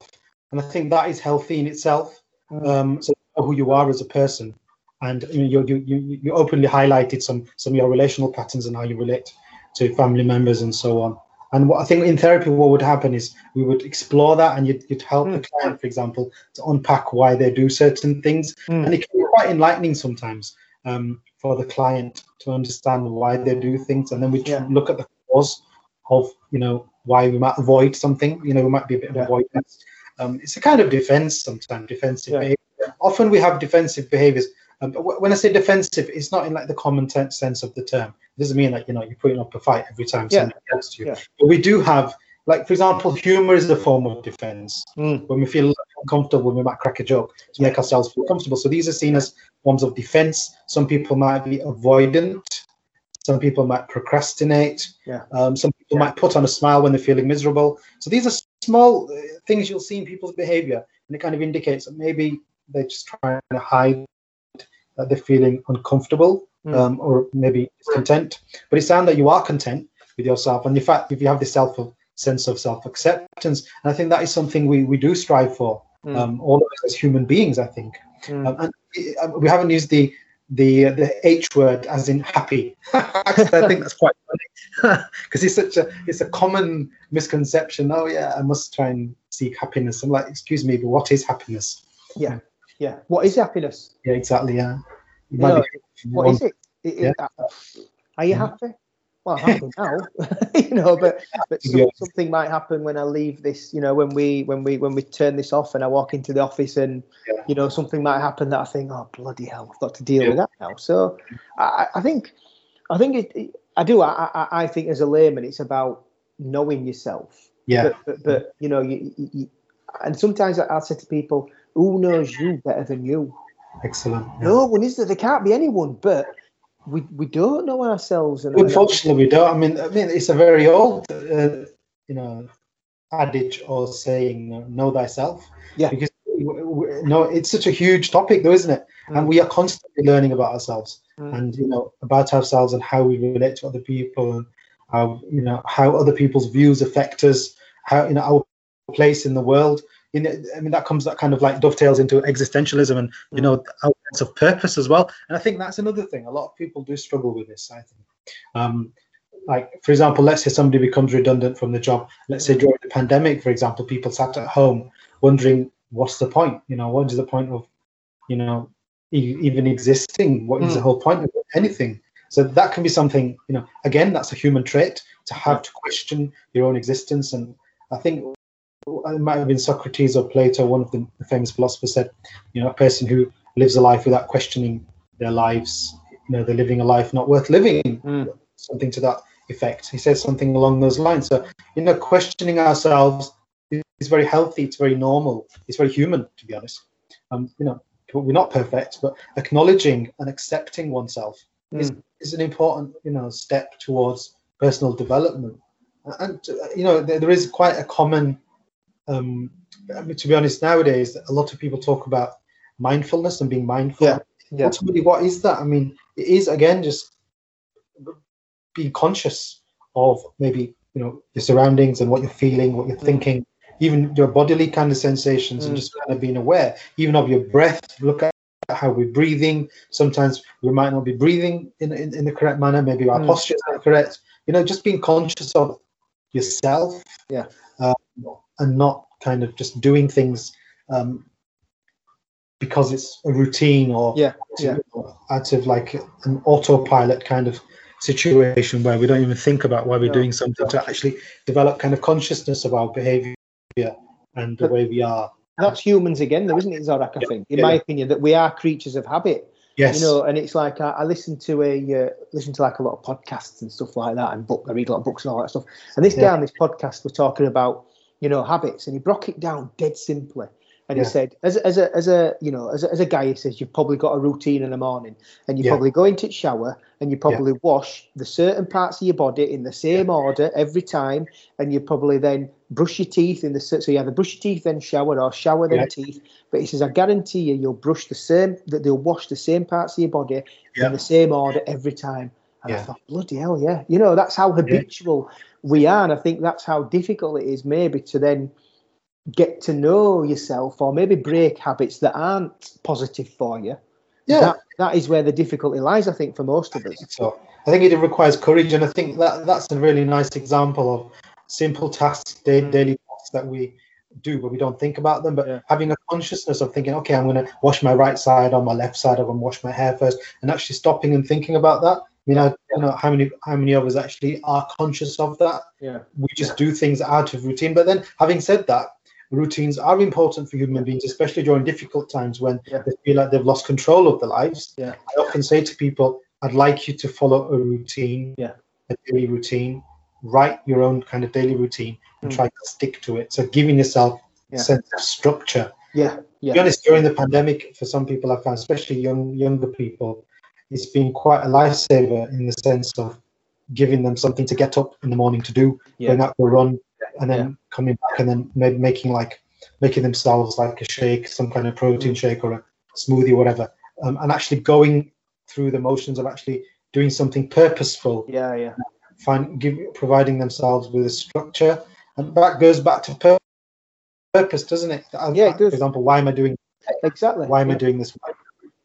and I think that is healthy in itself. Mm. Um, so who you are as a person, and you, you you you openly highlighted some some of your relational patterns and how you relate to family members and so on. And what I think in therapy, what would happen is we would explore that, and you'd, you'd help the client, for example, to unpack why they do certain things, Mm. and it can be quite enlightening sometimes um, for the client to understand why they do things, and then we Yeah. look at the cause of you know why we might avoid something. You know, we might be a bit Yeah. avoidance. Um, it's a kind of defense sometimes, defensive Yeah. behavior. Often we have defensive behaviors. Um, when I say defensive, it's not in like the common sense of the term. It doesn't mean like you know you're putting up a fight every time Yeah. somebody comes to you. Yeah. But we do have, like for example, humor is a form of defense. Mm. When we feel uncomfortable, we might crack a joke to make ourselves feel comfortable. So these are seen as forms of defense. Some people might be avoidant. Some people might procrastinate. Yeah. Um, some people Yeah. might put on a smile when they're feeling miserable. So these are small uh, things you'll see in people's behavior, and it kind of indicates that maybe they're just trying to hide that they're feeling uncomfortable Mm. um, or maybe discontent. But it sounds that you are content with yourself, and in fact, if you have this self sense of self acceptance, and I think that is something we, we do strive for, Mm. um, all of us as human beings. I think, Mm. um, and uh, we haven't used the the the H word as in happy. I think that's quite funny because it's such a it's a common misconception. Oh yeah, I must try and seek happiness. I'm like, excuse me, but what is happiness? Yeah, yeah. What is happiness? Yeah, exactly. Yeah. You know, what is it? it, it yeah. uh, are you happy? Well, happy now, you know, but but some, yeah. something might happen when I leave this, you know, when we when we when we turn this off and I walk into the office and yeah. you know something might happen that I think, oh bloody hell, I've got to deal yeah. with that now. So I, I think I think it, it, I do. I, I, I think as a layman, it's about knowing yourself. Yeah. But, but, but you know, you, you, and sometimes I, will say to people, who knows you better than you? Excellent. No one is there. There can't be anyone, but we we don't know ourselves. And Unfortunately, we don't. I mean, I mean, it's a very old, uh, you know, adage or saying, "Know thyself." Yeah. Because no, it's such a huge topic, though, isn't it? Mm. And we are constantly learning about ourselves mm. and you know about ourselves and how we relate to other people and how you know how other people's views affect us, how you know our place in the world you know, I mean, that comes that kind of like dovetails into existentialism and you know our sense of purpose as well. And I think that's another thing. A lot of people do struggle with this. I think, um, like for example, let's say somebody becomes redundant from the job. Let's say during the pandemic, for example, people sat at home wondering what's the point. You know, what is the point of, you know, e- even existing? What is mm. the whole point of anything? So that can be something. You know, again, that's a human trait to have to question your own existence and I think it might have been Socrates or Plato, one of the famous philosophers said, you know, a person who lives a life without questioning their lives, you know, they're living a life not worth living, mm. something to that effect. He says something along those lines. So, you know, questioning ourselves is very healthy, it's very normal, it's very human, to be honest. Um, you know, we're not perfect, but acknowledging and accepting oneself mm. is, is an important, you know, step towards personal development. And, you know, there, there is quite a common um, I mean, to be honest, nowadays a lot of people talk about mindfulness and being mindful. Yeah. yeah. Ultimately, what is that? I mean, it is again just being conscious of maybe you know your surroundings and what you're feeling, what you're mm. thinking, even your bodily kind of sensations, mm. and just kind of being aware, even of your breath. Look at how we're breathing. Sometimes we might not be breathing in in, in the correct manner. Maybe our mm. posture is not correct. You know, just being conscious of yourself. Yeah. Um, and not kind of just doing things um, because it's a routine or yeah, yeah. out of like an autopilot kind of situation where we don't even think about why we're doing something to actually develop kind of consciousness of our behavior and the way we are. That's humans again, though, isn't it, Zorack? I think, in yeah. my opinion, that we are creatures of habit. Yes. You know, and it's like I, I listen to a uh, listen to like a lot of podcasts and stuff like that, and book. I read a lot of books and all that stuff. And this yeah. guy on this podcast was talking about you know, habits. And he broke it down dead simply. And yeah. he said, as, as a as a you know as a, as a guy, he says you've probably got a routine in the morning, and you yeah. probably go into the shower and you probably yeah. wash the certain parts of your body in the same order every time, and you probably then brush your teeth in the so you either brush your teeth then shower or shower then teeth. But he says I guarantee you, you'll brush the same that they'll wash the same parts of your body in the same order every time. And I thought, bloody hell, yeah, you know that's how habitual we are. And I think that's how difficult it is, maybe, to then get to know yourself or maybe break habits that aren't positive for you. Yeah. That, that is where the difficulty lies, I think, for most of us. So I think it requires courage. And I think that that's a really nice example of simple tasks, day, mm. daily tasks that we do, but we don't think about them. But yeah. having a consciousness of thinking, okay, I'm going to wash my right side or my left side, I'm going to wash my hair first, and actually stopping and thinking about that you know, you know how many how many of us actually are conscious of that. Yeah. We just yeah. do things out of routine. But then, having said that, routines are important for human beings, especially during difficult times when yeah. they feel like they've lost control of their lives. Yeah. I often say to people, I'd like you to follow a routine, yeah. a daily routine. Write your own kind of daily routine and mm. try to stick to it. So giving yourself yeah. a sense of structure. Yeah. yeah. To be honest, during the pandemic, for some people I found, especially young younger people, it's been quite a lifesaver in the sense of giving them something to get up in the morning to do, yeah. going out for a run, and then yeah. coming back and then maybe making like making themselves like a shake, some kind of protein mm. shake or a smoothie, or whatever, um, and actually going through the motions of actually doing something purposeful. Yeah, yeah. Find give providing themselves with a structure, and that goes back to pur- purpose, doesn't it? Yeah, it does. For example, why am I doing? Exactly. Why am yeah. I doing this?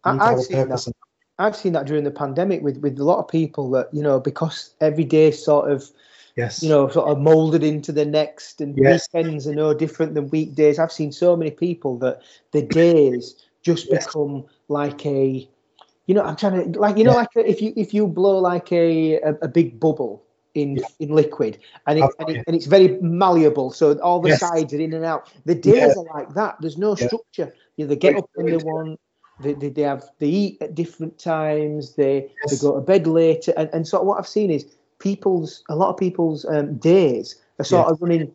I, that. I've seen that during the pandemic with with a lot of people that you know because every day sort of Yes. you know sort of molded into the next and Yes. weekends are no different than weekdays. I've seen so many people that the days just Yes. become like a you know I'm trying to like you know Yeah. like a, if you if you blow like a a, a big bubble in Yeah. in liquid and it, oh, and, it and it's very malleable so all the Yes. sides are in and out the days Yeah. are like that there's no structure you know, they get up when they want they, they, they have they eat at different times. They they go to bed later. And, and so what i've seen is people's a lot of people's um, days are sort Yeah. of running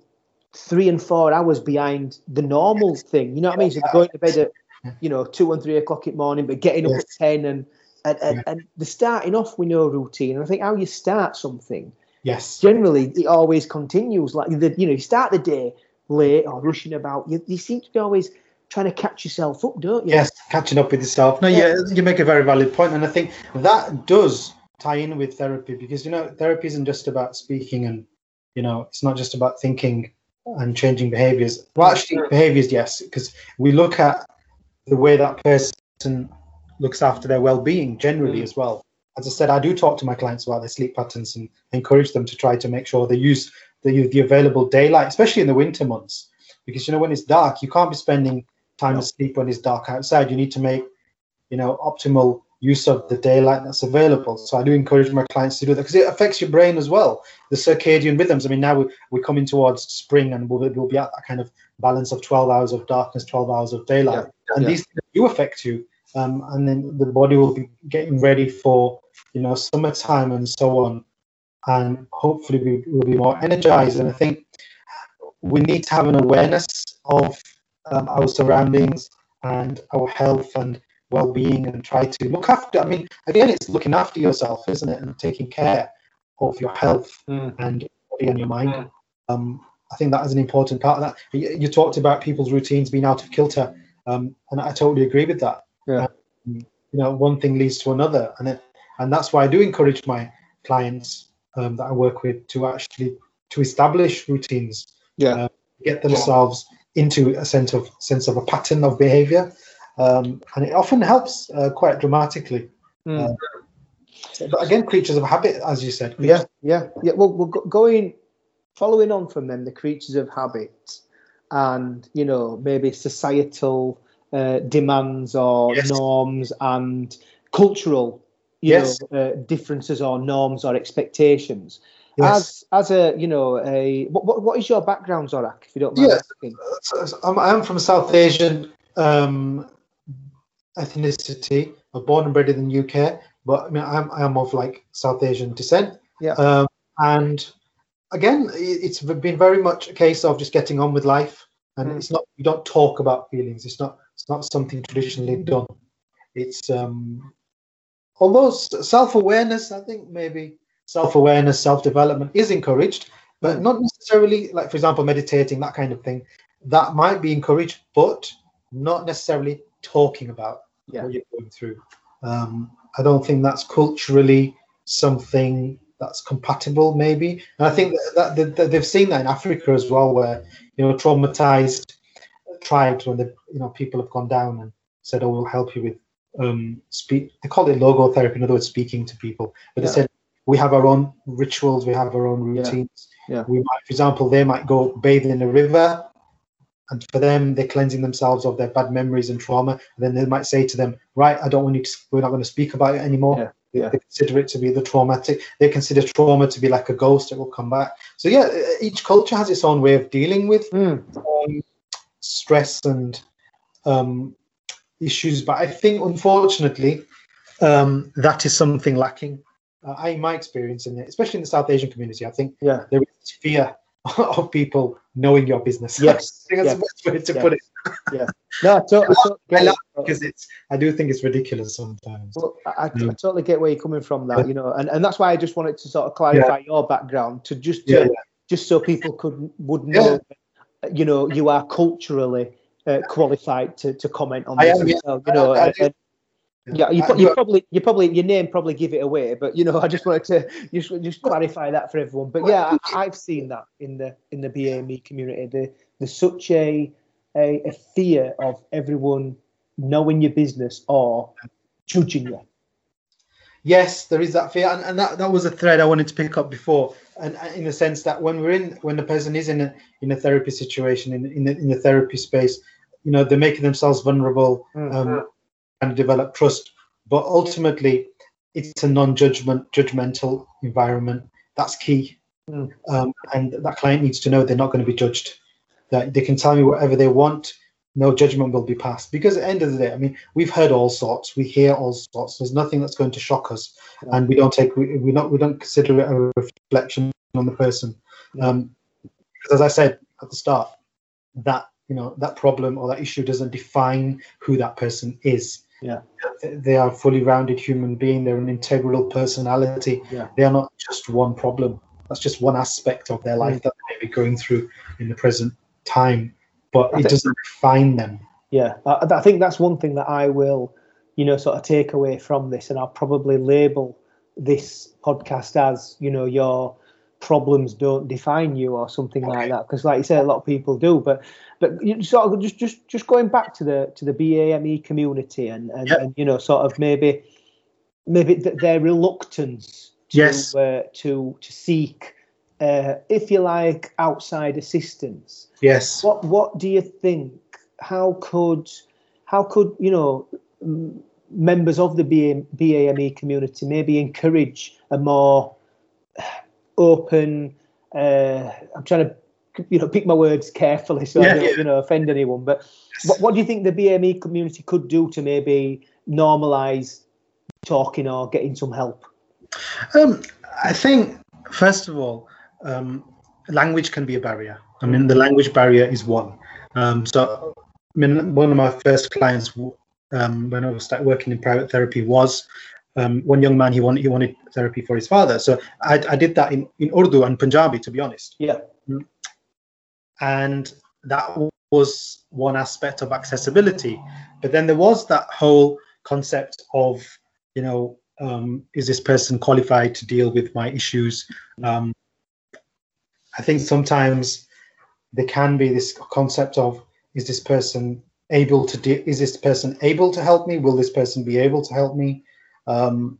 three and four hours behind the normal thing. You know what i mean? So they're going to bed at you know two and three o'clock in the morning but getting up Yes. at 10 and and, and, Yeah. and they're starting off with no routine. And i think how you start something Yes. generally it always continues. Like the, you know you start the day late or rushing about. You, you seem to be always trying to catch yourself up don't you Yes, catching up with yourself. No, Yeah. yeah, you make a very valid point, and I think that does tie in with therapy because you know therapy isn't just about speaking and you know it's not just about thinking and changing behaviors. Well, actually, behaviors, yes, because we look at the way that person looks after their well-being generally Mm. as well. As I said, I do talk to my clients about their sleep patterns and encourage them to try to make sure they use the, the available daylight, especially in the winter months, because you know when it's dark, you can't be spending time No. sleep when it's dark outside. You need to make, you know, optimal use of the daylight that's available. So I do encourage my clients to do that because it affects your brain as well. The circadian rhythms. I mean, now we- we're coming towards spring and we'll, we'll be at that kind of balance of 12 hours of darkness, 12 hours of daylight. And yeah. these things do affect you. Um, and then the body will be getting ready for, you know, summertime and so on. And hopefully we will be more energized. And I think we need to have an awareness of um, our surroundings and our health and well-being and try to look after i mean again it's looking after yourself isn't it? And taking care of your health Mm. and your body and your mind. Um, i think that is an important part of that. You, you talked about people's routines being out of kilter um, and i totally agree with that. Yeah. Um, you know one thing leads to another and it, and that's why i do encourage my clients um, that i work with to actually to establish routines yeah. get themselves into a sense of sense of a pattern of behavior um, and it often helps uh, quite dramatically Mm. uh, so, but again creatures of habit as you said yeah yeah yeah well we're going following on from them the creatures of habit and you know maybe societal uh, demands or Yes. norms and cultural you Yes. know uh, differences or norms or expectations yes. As as a you know a what, what, what is your background zorack if you don't mind Yes. asking? So- so I'm, I'm from south asian um, ethnicity. I'm born and bred in the uk but i mean i'm, I'm of like south asian descent. Yeah. um, and again it's been very much a case of just getting on with life. And Mm. it's not you don't talk about feelings. It's not it's not something traditionally done. It's um although self-awareness i think maybe self-awareness self-development is encouraged but Mm. not necessarily like for example meditating that kind of thing that might be encouraged but not necessarily talking about Yeah. what you're going through um i don't think that's culturally something that's compatible maybe and i think that, that, that they've seen that in africa as well where you know traumatized tribes when the you know people have gone down and said oh we'll help you with um speak they call it logotherapy in other words speaking to people but Yeah. they said we have our own rituals we have our own routines Yeah. we might for example they might go bathe in a river and for them they're cleansing themselves of their bad memories and trauma and then they might say to them right i don't want you to we're not going to speak about it anymore Yeah, They- yeah. they consider it to be the traumatic they consider trauma to be like a ghost that will come back so yeah each culture has its own way of dealing with Mm. um, stress and um, issues. But I think, unfortunately, um, that is something lacking. Uh, I, in my experience, in it, especially in the South Asian community, I think yeah there is fear of people knowing your business. Yes, I think that's the best way to yeah. put it yeah, no I, I I it. because it's. I do think it's ridiculous sometimes. Well, I, I, I Mm. totally get where you're coming from. That you know, and, and that's why I just wanted to sort of clarify your background to just to, just so people could would know, you know, you are culturally uh, qualified to, to comment on this. am, well, you know, I- I and- do. and- yeah, you, I pro- do. you probably you probably your name probably give it away, but you know, I just wanted to just just clarify that for everyone. But yeah, I, I've seen that in the in the BAME community. The, there's such a, a a fear of everyone knowing your business or judging you yes, there is that fear, and, and that, that was a thread I wanted to pick up before, and in the sense that when we're in, when the person is in a in a therapy situation, in in the, in the therapy space, you know, they're making themselves vulnerable um, Mhm. And develop trust, but ultimately, it's a non-judgment, judgmental environment. That's key, Mm. um, and that client needs to know they're not going to be judged. That they can tell me whatever they want. No judgment will be passed because at the end of the day, I mean, we've heard all sorts, we hear all sorts. There's nothing that's going to shock us, and we don't take we, we not we don't consider it a reflection on the person. Um, because as I said at the start, that you know that problem or that issue doesn't define who that person is. Yeah. They- are a fully rounded human being. They're an integral personality. Yeah. They are not just one problem. That's just one aspect of their life mm. that they may be going through in the present time, but I it think- doesn't define them. Yeah, I, I think that's one thing that I will, you know, sort of take away from this, and I'll probably label this podcast as, you know, your problems don't define you or something like that. Because, like you say, a lot of people do. But, but you sort of just just just going back to the to the BAME community and and, Yep. and you know, sort of maybe maybe th- their reluctance to Yes. uh, to to seek, uh, if you like, outside assistance Yes. what what do you think how could how could you know m- members of the BAME community maybe encourage a more open uh, I'm trying to you know pick my words carefully so Yeah, I don't yeah. you know offend anyone but what, what do you think the BME community could do to maybe normalize talking or getting some help Um, I think first of all, um, language can be a barrier. I mean, the language barrier is one. Um, so, I mean, one of my first clients um, when I started working in private therapy was um, one young man. He wanted he wanted therapy for his father. So I, I did that in, in Urdu and Punjabi, to be honest. yeah and that was one aspect of accessibility but then there was that whole concept of you know um, is this person qualified to deal with my issues um, i think sometimes there can be this concept of is this person able to de- is this person able to help me will this person be able to help me um,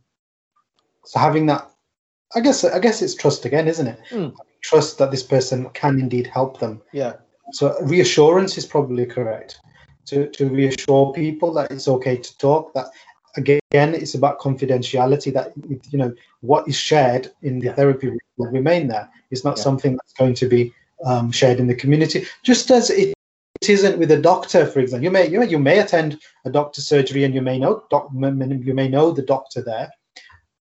so having that i guess i guess it's trust again isn't it Mm. trust that this person can indeed help them yeah so reassurance is probably correct to, to reassure people that it's okay to talk. That again, it's about confidentiality. That you know what is shared in the Yeah. therapy will remain there. It's not Yeah. something that's going to be um, shared in the community. Just as it isn't with a doctor, for example. You may you, may- you may attend a doctor's surgery and you may know doc, you may know the doctor there,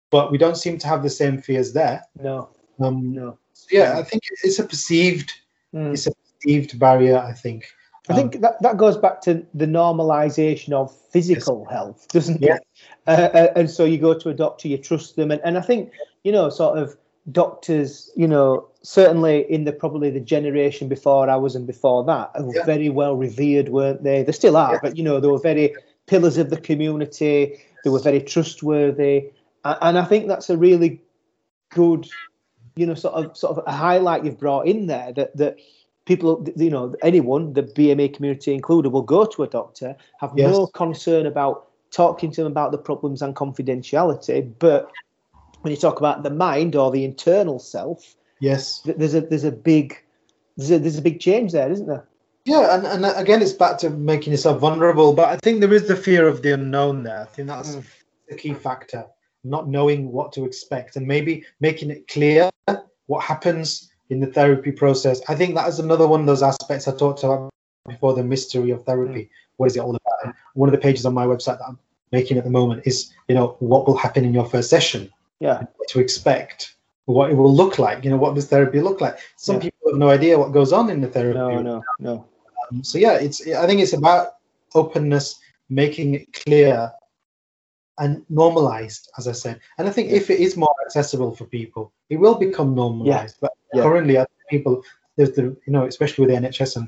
but we don't seem to have the same fears there. no Um, no yeah, I think it's a perceived Mm. it's a perceived barrier. I think. I Um, think that, that goes back to the normalization of physical health, doesn't Yeah. it? Uh, uh, and so you go to a doctor, you trust them, and, and I think you know, sort of doctors, you know, certainly in the probably the generation before I was and before that, were Yeah. very well revered, weren't they? They still are, Yeah. but you know, they were very pillars of the community. They were very trustworthy, and I think that's a really good, you know, sort of sort of a highlight you've brought in there that that people, you know, anyone, the BMA community included, will go to a doctor, have Yes. no concern about talking to them about the problems and confidentiality. But when you talk about the mind or the internal self, Yes. there's a there's a big there's a, there's a big change there, isn't there? Yeah, and, and again, it's back to making yourself vulnerable. But I think there is the fear of the unknown there. I think that's Mm. the key factor, not knowing what to expect and maybe making it clear what happens in the therapy process. I think that is another one of those aspects I talked about before the mystery of therapy. What is it all about? And one of the pages on my website that I'm making at the moment is, you know, what will happen in your first session, Yeah, to expect, what it will look like. You know, what does therapy look like? Some Yeah. people have no idea what goes on in the therapy. no, no, no. Um, so yeah, it's I think it's about openness, making it clear and normalized, as I said. And I think if it is more accessible for people, it will become normalized. But Yeah. currently, I think people, there's the you know, especially with the NHS and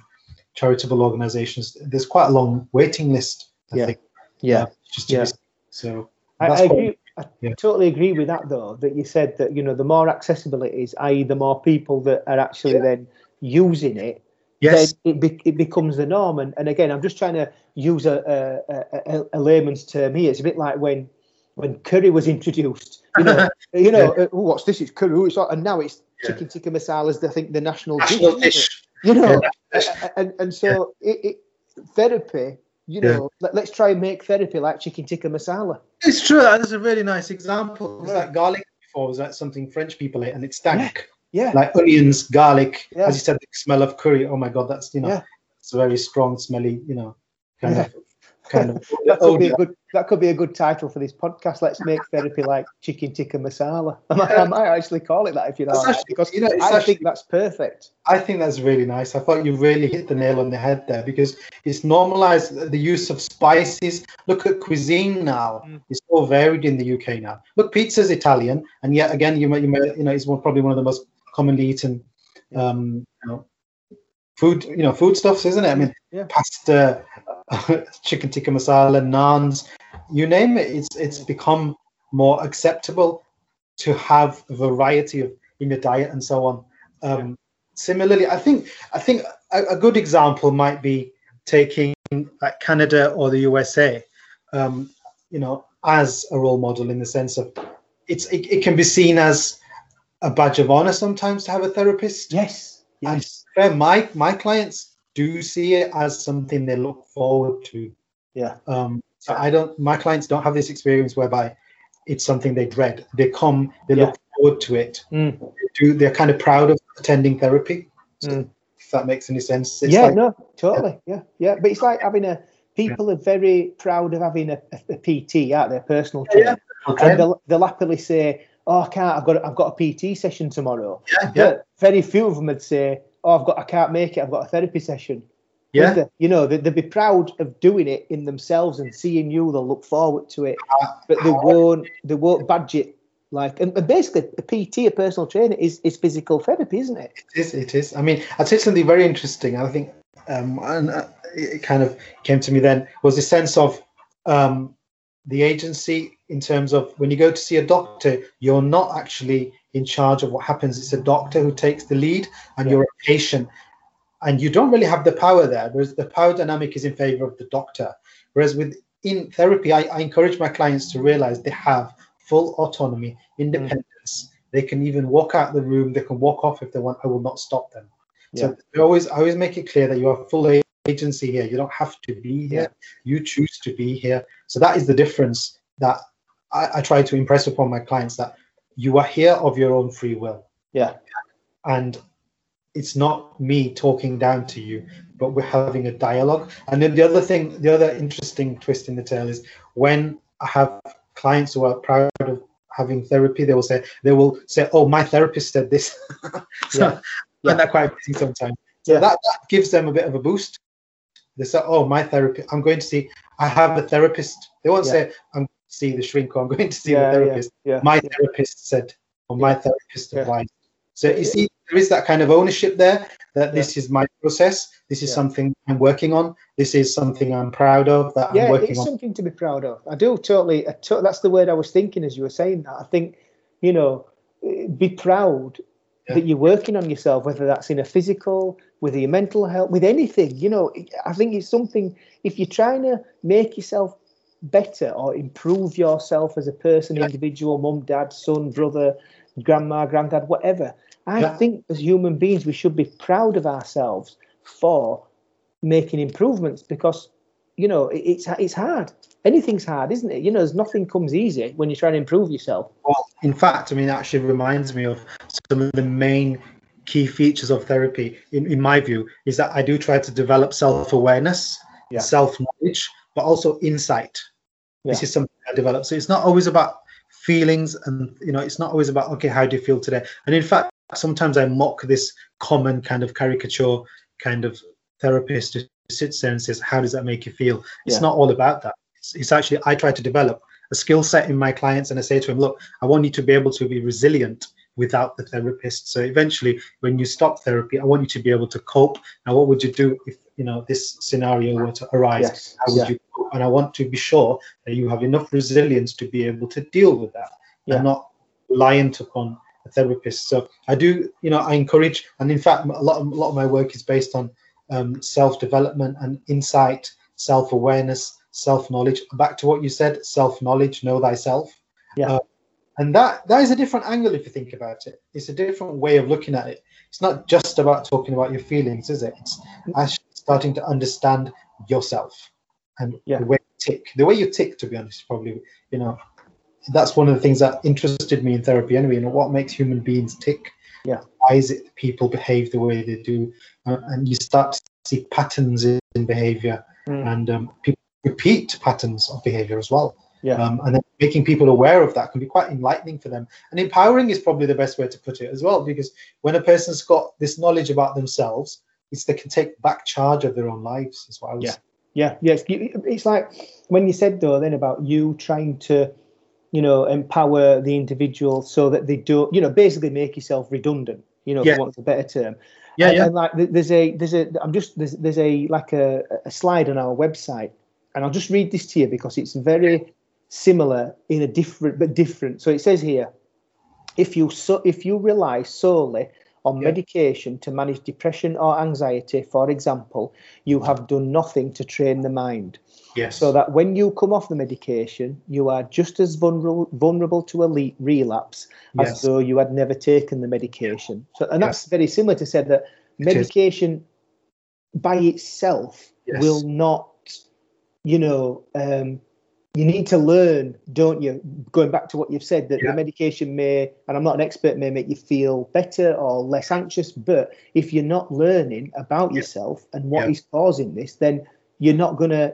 charitable organisations, there's quite a long waiting list. I Yeah. think. Yeah. uh, just to Yeah. so I, that's I agree. I yeah. totally agree with that, though. That you said that you know the more accessible it is, i.e., the more people that are actually Yeah. then using it, yes, then it, be, it becomes the norm. And, and again, I'm just trying to use a, a, a, a layman's term here. It's a bit like when when curry was introduced. You know, you know, uh, oh, what's this? It's curry. It's and now it's Yeah. chicken tikka masala is I think the national, National dish. dish. You know, Yeah. and and so it, it therapy. You Yeah. know, let, us try and make therapy like chicken tikka masala. It's true. That's a really nice example. Was that garlic before? Was that something French people ate and it stank? Yeah, Like onions, garlic. Yeah. As you said, the smell of curry. Oh my God, that's you know, Yeah. it's a very strong, smelly, you know, kind Yeah. of, kind of. that could be a good that could be a good title for this podcast. Let's make therapy like chicken tikka masala. I might, I might actually call it that if you know, actually- because you know, I actually- think that's perfect. I think that's really nice. I thought you really hit the nail on the head there because it's normalized the use of spices. Look at cuisine now; Mm. it's so varied in the UK now. Look, pizza's Italian, and yet again, you may, you may, you know, it's one, probably one of the most commonly eaten, um, you know, food, you know, foodstuffs, isn't it? I mean, Yeah. pasta, chicken tikka masala, naans, you name it. It's it's become more acceptable to have a variety of in your diet and so on. Um, Similarly, I think I think a, a good example might be taking like Canada or the USA, um, you know, as a role model in the sense of it's it, it can be seen as a badge of honor sometimes to have a therapist. Yes, And fair, my my clients do see it as something they look forward to. yeah, Um, so I don't. My clients don't have this experience whereby it's something they dread. They come, they Yeah. look forward to it. Mm. They do they're kind of proud of attending therapy. So Mm. If that makes any sense. Yeah, like- no, totally, yeah, yeah. But it's like having a people are very proud of having a, a, PT, aren't they? A personal Yeah, trainer, okay. and they'll, they'll happily say, "Oh, I can't. I've got I've got a PT session tomorrow." yeah, yeah, But very few of them would say, "Oh, I've got I can't make it. I've got a therapy session." yeah. they? You know, they, they'd be proud of doing it in themselves and seeing you. They'll look forward to it, but they won't. They won't badge it like. And, and basically, a PT, a personal trainer, is is physical therapy, isn't it? It is. It is. I mean, I'd say something very interesting. I think, um, and uh, it kind of came to me then was the sense of um, the agency in terms of when you go to see a doctor, you're not actually in charge of what happens. It's a doctor who takes the lead, and Yeah. you're a patient, and you don't really have the power there. Whereas the power dynamic is in favor of the doctor. Whereas with in therapy, I, I encourage my clients to realize they have full autonomy, mm. independence. They can even walk out the room. They can walk off if they want. I will not stop them. Yeah. So I always, I always make it clear that you have full agency here. You don't have to be here. You choose to be here. So that is the difference that I, I try to impress upon my clients that you are here of your own free will, Yeah, and it's not me talking down to you, but we're having a dialogue. And then the other thing, the other interesting twist in the tale is when I have clients who are proud of having therapy, they will say they will say, "Oh, my therapist said this." so Yeah. I find that quite amazing sometimes. So Yeah. that, that gives them a bit of a boost. They say, "Oh, my therapy. I'm going to see. I have a therapist." They won't Yeah. say, "I'm see the shrink," or "I'm going to see yeah, the therapist." yeah. My therapist said, or my therapist Yeah. advised. So you see, there is that kind of ownership there. That this is my process. This is Yeah. something I'm working on. This is something I'm proud of. That yeah, I'm working it's on. something to be proud of. I do totally. I to, that's the word I was thinking as you were saying that. I think, you know, be proud Yeah. that you're working on yourself, whether that's in a physical, with your mental health, with anything. You know, I think it's something. If you're trying to make yourself better or improve yourself as a person, individual, mum, dad, son, brother, grandma, granddad, whatever. I Yeah. think as human beings we should be proud of ourselves for making improvements because you know it's it's hard. Anything's hard, isn't it? You know, there's nothing comes easy when you're trying to improve yourself. Well, in fact, I mean, it actually reminds me of some of the main key features of therapy, in, in my view, is that I do try to develop self awareness, Yeah. self knowledge, but also insight. This is something I develop. So it's not always about feelings and, you know, it's not always about, okay, how do you feel today? And in fact, sometimes I mock this common kind of caricature kind of therapist who sits there and says, how does that make you feel? It's Yeah. not all about that. It's, it's actually, I try to develop a skill set in my clients and I say to them, look, I want you to be able to be resilient without the therapist. So eventually, when you stop therapy, I want you to be able to cope. Now, what would you do if you know this scenario were to arise? Yes. How would Yeah. you? And I want to be sure that you have enough resilience to be able to deal with that Yeah. and not reliant upon a therapist. So I do, you know, I encourage, and in fact, a lot, of, a lot of my work is based on um, self-development and insight, self-awareness, self knowledge. Back to what you said, self knowledge, know thyself. Yeah. Uh, and that that is a different angle if you think about it. It's a different way of looking at it. It's not just about talking about your feelings, is it? It's actually starting to understand yourself and Yeah. the way you tick. The way you tick, to be honest, probably you know that's one of the things that interested me in therapy anyway. You know what makes human beings tick? Yeah. Why is it that people behave the way they do? Uh, and you start to see patterns in, in behavior, Mm. and um, people repeat patterns of behavior as well. Yeah. Um, and then making people aware of that can be quite enlightening for them. And empowering is probably the best way to put it as well, because when a person's got this knowledge about themselves, it's they can take back charge of their own lives. Is what I was. Yeah. Yeah, yes. It's like when you said though then about you trying to, you know, empower the individual so that they don't, you know, basically make yourself redundant. You know, Yeah. for want of a better term. Yeah, and, yeah. and like there's a there's a I'm just there's there's a like a, a slide on our website, and I'll just read this to you because it's very similar in a different but different. So it says here, if you so if you rely solely on Yeah. medication to manage depression or anxiety, for example, you have done nothing to train the mind. Yes. So that when you come off the medication, you are just as vulnerable vulnerable to a relapse as Yes. though you had never taken the medication. So, and that's very similar to say that It medication by itself will not, you know, um, you need to learn, don't you? Going back to what you've said, that Yeah. the medication may, and I'm not an expert, may make you feel better or less anxious. But if you're not learning about Yeah. yourself and what Yeah. is causing this, then you're not gonna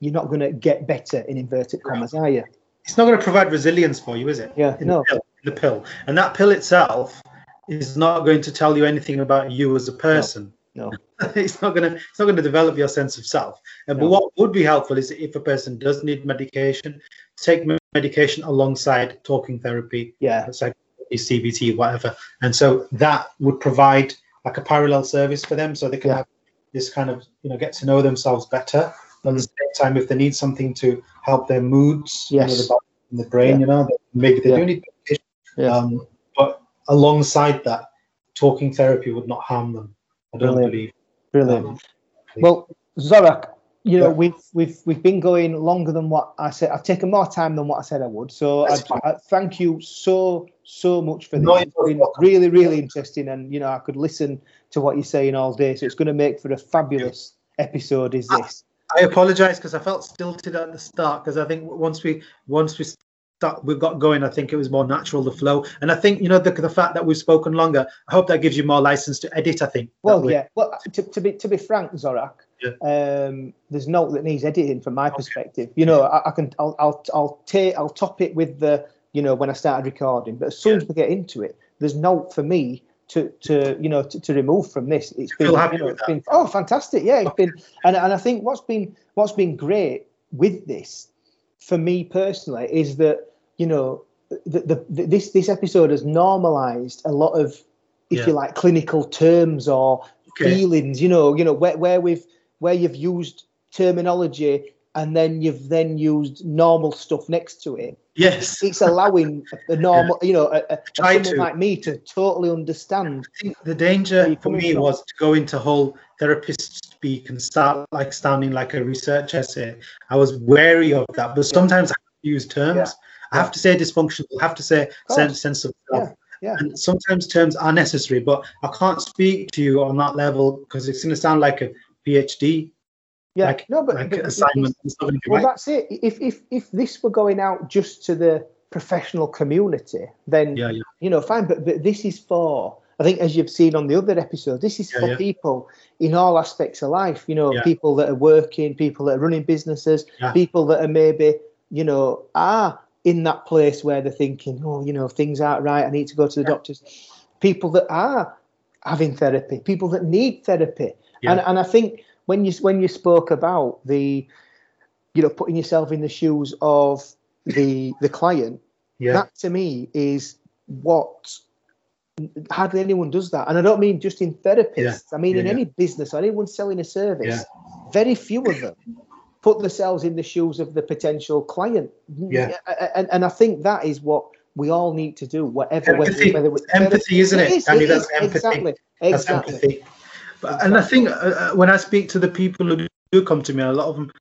you're not gonna get better in inverted commas, are you? it's not going to provide resilience for you, is it? Yeah, In no. The pill, the pill, and that pill itself is not going to tell you anything about you as a person. No. it's not going to. It's not going to develop your sense of self. And No. but what would be helpful is if a person does need medication, take medication alongside talking therapy, Yeah, psychotherapy, CBT, whatever. And so that would provide like a parallel service for them, so they can Yeah. have this kind of you know get to know themselves better. But at the same time, if they need something to help their moods, you know, Yes. the body and the brain, Yeah. you know, maybe they Yeah. do need medication. Yeah. Um, but alongside that, talking therapy would not harm them. I don't Brilliant. believe. brilliant. Um, Well, Zorack, you know Yeah. we've we've we've been going longer than what I said. I've taken more time than what I said I would. So I, I thank you so so much for this. No, it's been really really interesting, and you know I could listen to what you're saying all day. So it's going to make for a fabulous episode. Is this? I apologize because I felt stilted at the start because I think once we once we start we got going, I think it was more natural the flow, and I think you know the the fact that we've spoken longer. I hope that gives you more license to edit. I think. Well, yeah. Well, to, to be to be frank, Zorack, Yeah. um, there's no that needs editing from my perspective. You know, I, I can I'll I'll I'll take I'll top it with the you know when I started recording, but as soon as we get into it, there's no for me to to you know to, to remove from this. It's been you know, it's that? been oh fantastic, yeah. It's been and and I think what's been what's been great with this for me personally is that you know the, the, this this episode has normalized a lot of if Yeah. you like clinical terms or Okay. feelings you know you know where, where we've where you've used terminology and then you've then used normal stuff next to it Yes. it's allowing a normal you know a, a, someone to. like me to totally understand I think the danger for me from? was to go into whole therapist speak and start like sounding like a research essay. I was wary of that, but sometimes I use terms. Yeah. I have to say dysfunctional. I have to say sense sense of self. yeah And sometimes terms are necessary, but I can't speak to you on that level because it's going to sound like a PhD yeah like, no but, like but assignment. It's not going to be well right. that's it if if if this were going out just to the professional community then Yeah, yeah, you know, fine, but, but this is for, I think, as you've seen on the other episode, this is Yeah, for people in all aspects of life, you know, people that are working, people that are running businesses, people that are maybe, you know, are in that place where they're thinking, oh, you know, things aren't right, I need to go to the Yeah. doctors. People that are having therapy, people that need therapy. Yeah. And, and I think when you when you spoke about the, you know, putting yourself in the shoes of the the client, yeah, that to me is what hardly anyone does that and i don't mean just in therapists Yeah. i mean Yeah, in yeah. any business or anyone selling a service very few of them put themselves in the shoes of the potential client Yeah. and, and i think that is what we all need to do whatever Empathy. whether, whether empathy, isn't it? is, Danny, it that's empathy. exactly That's exactly empathy. But, and I think uh, uh, when I speak to the people who do come to me, a lot of them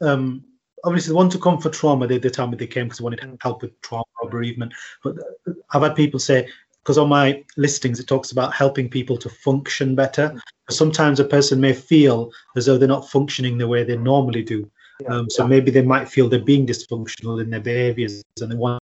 um, obviously the one to come for trauma. They, they tell me they came because they wanted help with trauma or bereavement. But uh, I've had people say because on my listings it talks about helping people to function better. Sometimes a person may feel as though they're not functioning the way they normally do. Um, so maybe they might feel they're being dysfunctional in their behaviors and they want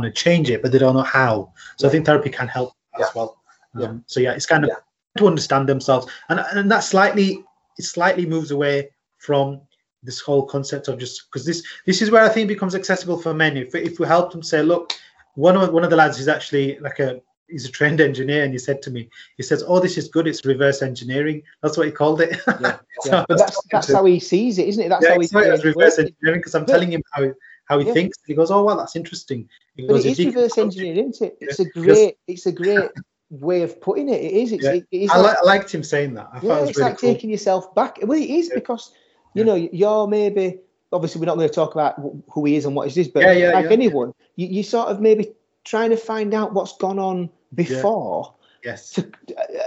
to change it, but they don't know how. So I think therapy can help as well. Um, So yeah, it's kind of to understand themselves, and and that slightly it slightly moves away from this whole concept of just because this this is where I think it becomes accessible for men. If if we help them say, look, one of one of the lads is actually like a he's a trained engineer, and he said to me, he says, "Oh, this is good. It's reverse engineering." That's what he called it. Yeah, yeah. That's that's how he sees it, isn't it? That's yeah, how he it's right, it's sees reverse it. engineering because I'm But- telling him how how he Yeah. thinks. He goes, "Oh, well, that's interesting." He But goes, it "If is reverse engineering, isn't it? It's Yeah. a great, it's a great way of putting it. It is. It's, Yeah. it is I, like, I liked him saying that. I thought yeah, it was it's really like cool. taking yourself back. Well, it is Yeah. because you Yeah. know you're maybe obviously we're not going to talk about who he is and what he is, but Yeah, yeah, like yeah. anyone, you, you sort of maybe trying to find out what's gone on before, Yes, to,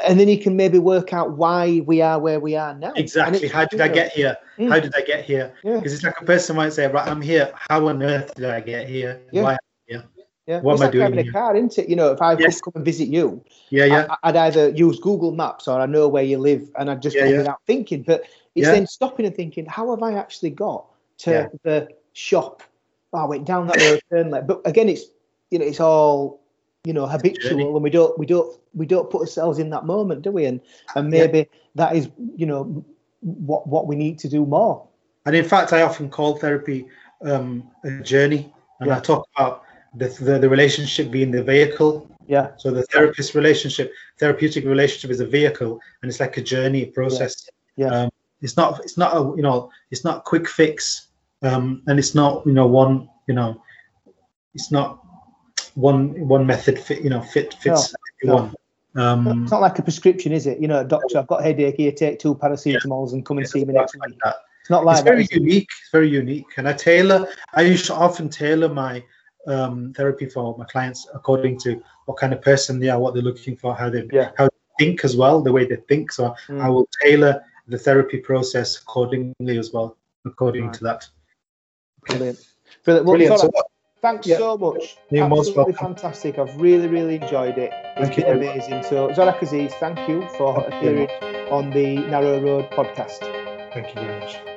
and then you can maybe work out why we are where we are now. Exactly. How did I get here? Mm. How did I get here? Yeah. Because it's like a person might say, "Right, I'm here. How on earth did I get here? Yeah. Why?" Yeah, What it's am I like doing driving a here? car, isn't it? You know, if I Yes. come and visit you, Yeah, yeah, I, I'd either use Google Maps or I know where you live, and I'd just Yeah, come yeah. without thinking. But it's Yeah. then stopping and thinking, how have I actually got to Yeah. the shop? Oh, I went down that road, turn left. But again, it's you know, it's all you know habitual, and we don't we don't we don't put ourselves in that moment, do we? And and Yeah. maybe that is you know what what we need to do more. and in fact, I often call therapy um, a journey, and I talk about the, the the relationship being the vehicle. Yeah, So the therapist relationship, therapeutic relationship is a vehicle, and it's like a journey, a process. Yeah. Um, it's not. It's not a. You know. It's not quick fix, um, and it's not. You know. One. You know. It's not one one method fit. You know. Fit fits everyone. Um, it's not like a prescription, is it? You know, doctor, I've got headache here. Take two paracetamols and come and see me not next like week. that. It's not like it's that. very unique. It's very unique, and I tailor. I used to often tailor my um, therapy for my clients according to what kind of person they are, what they're looking for, how they Yeah. how they think as well, the way they think. So Mm. I will tailor the therapy process accordingly as well, according Right. to that. Brilliant. Brilliant. Well, Brilliant. So, thanks yeah. so much. You're Absolutely fantastic. I've really, really enjoyed it. It's Thank you been very amazing. So, Zorack Aziz, thank you for Thank you appearing on the Narrow Road podcast. thank you very much.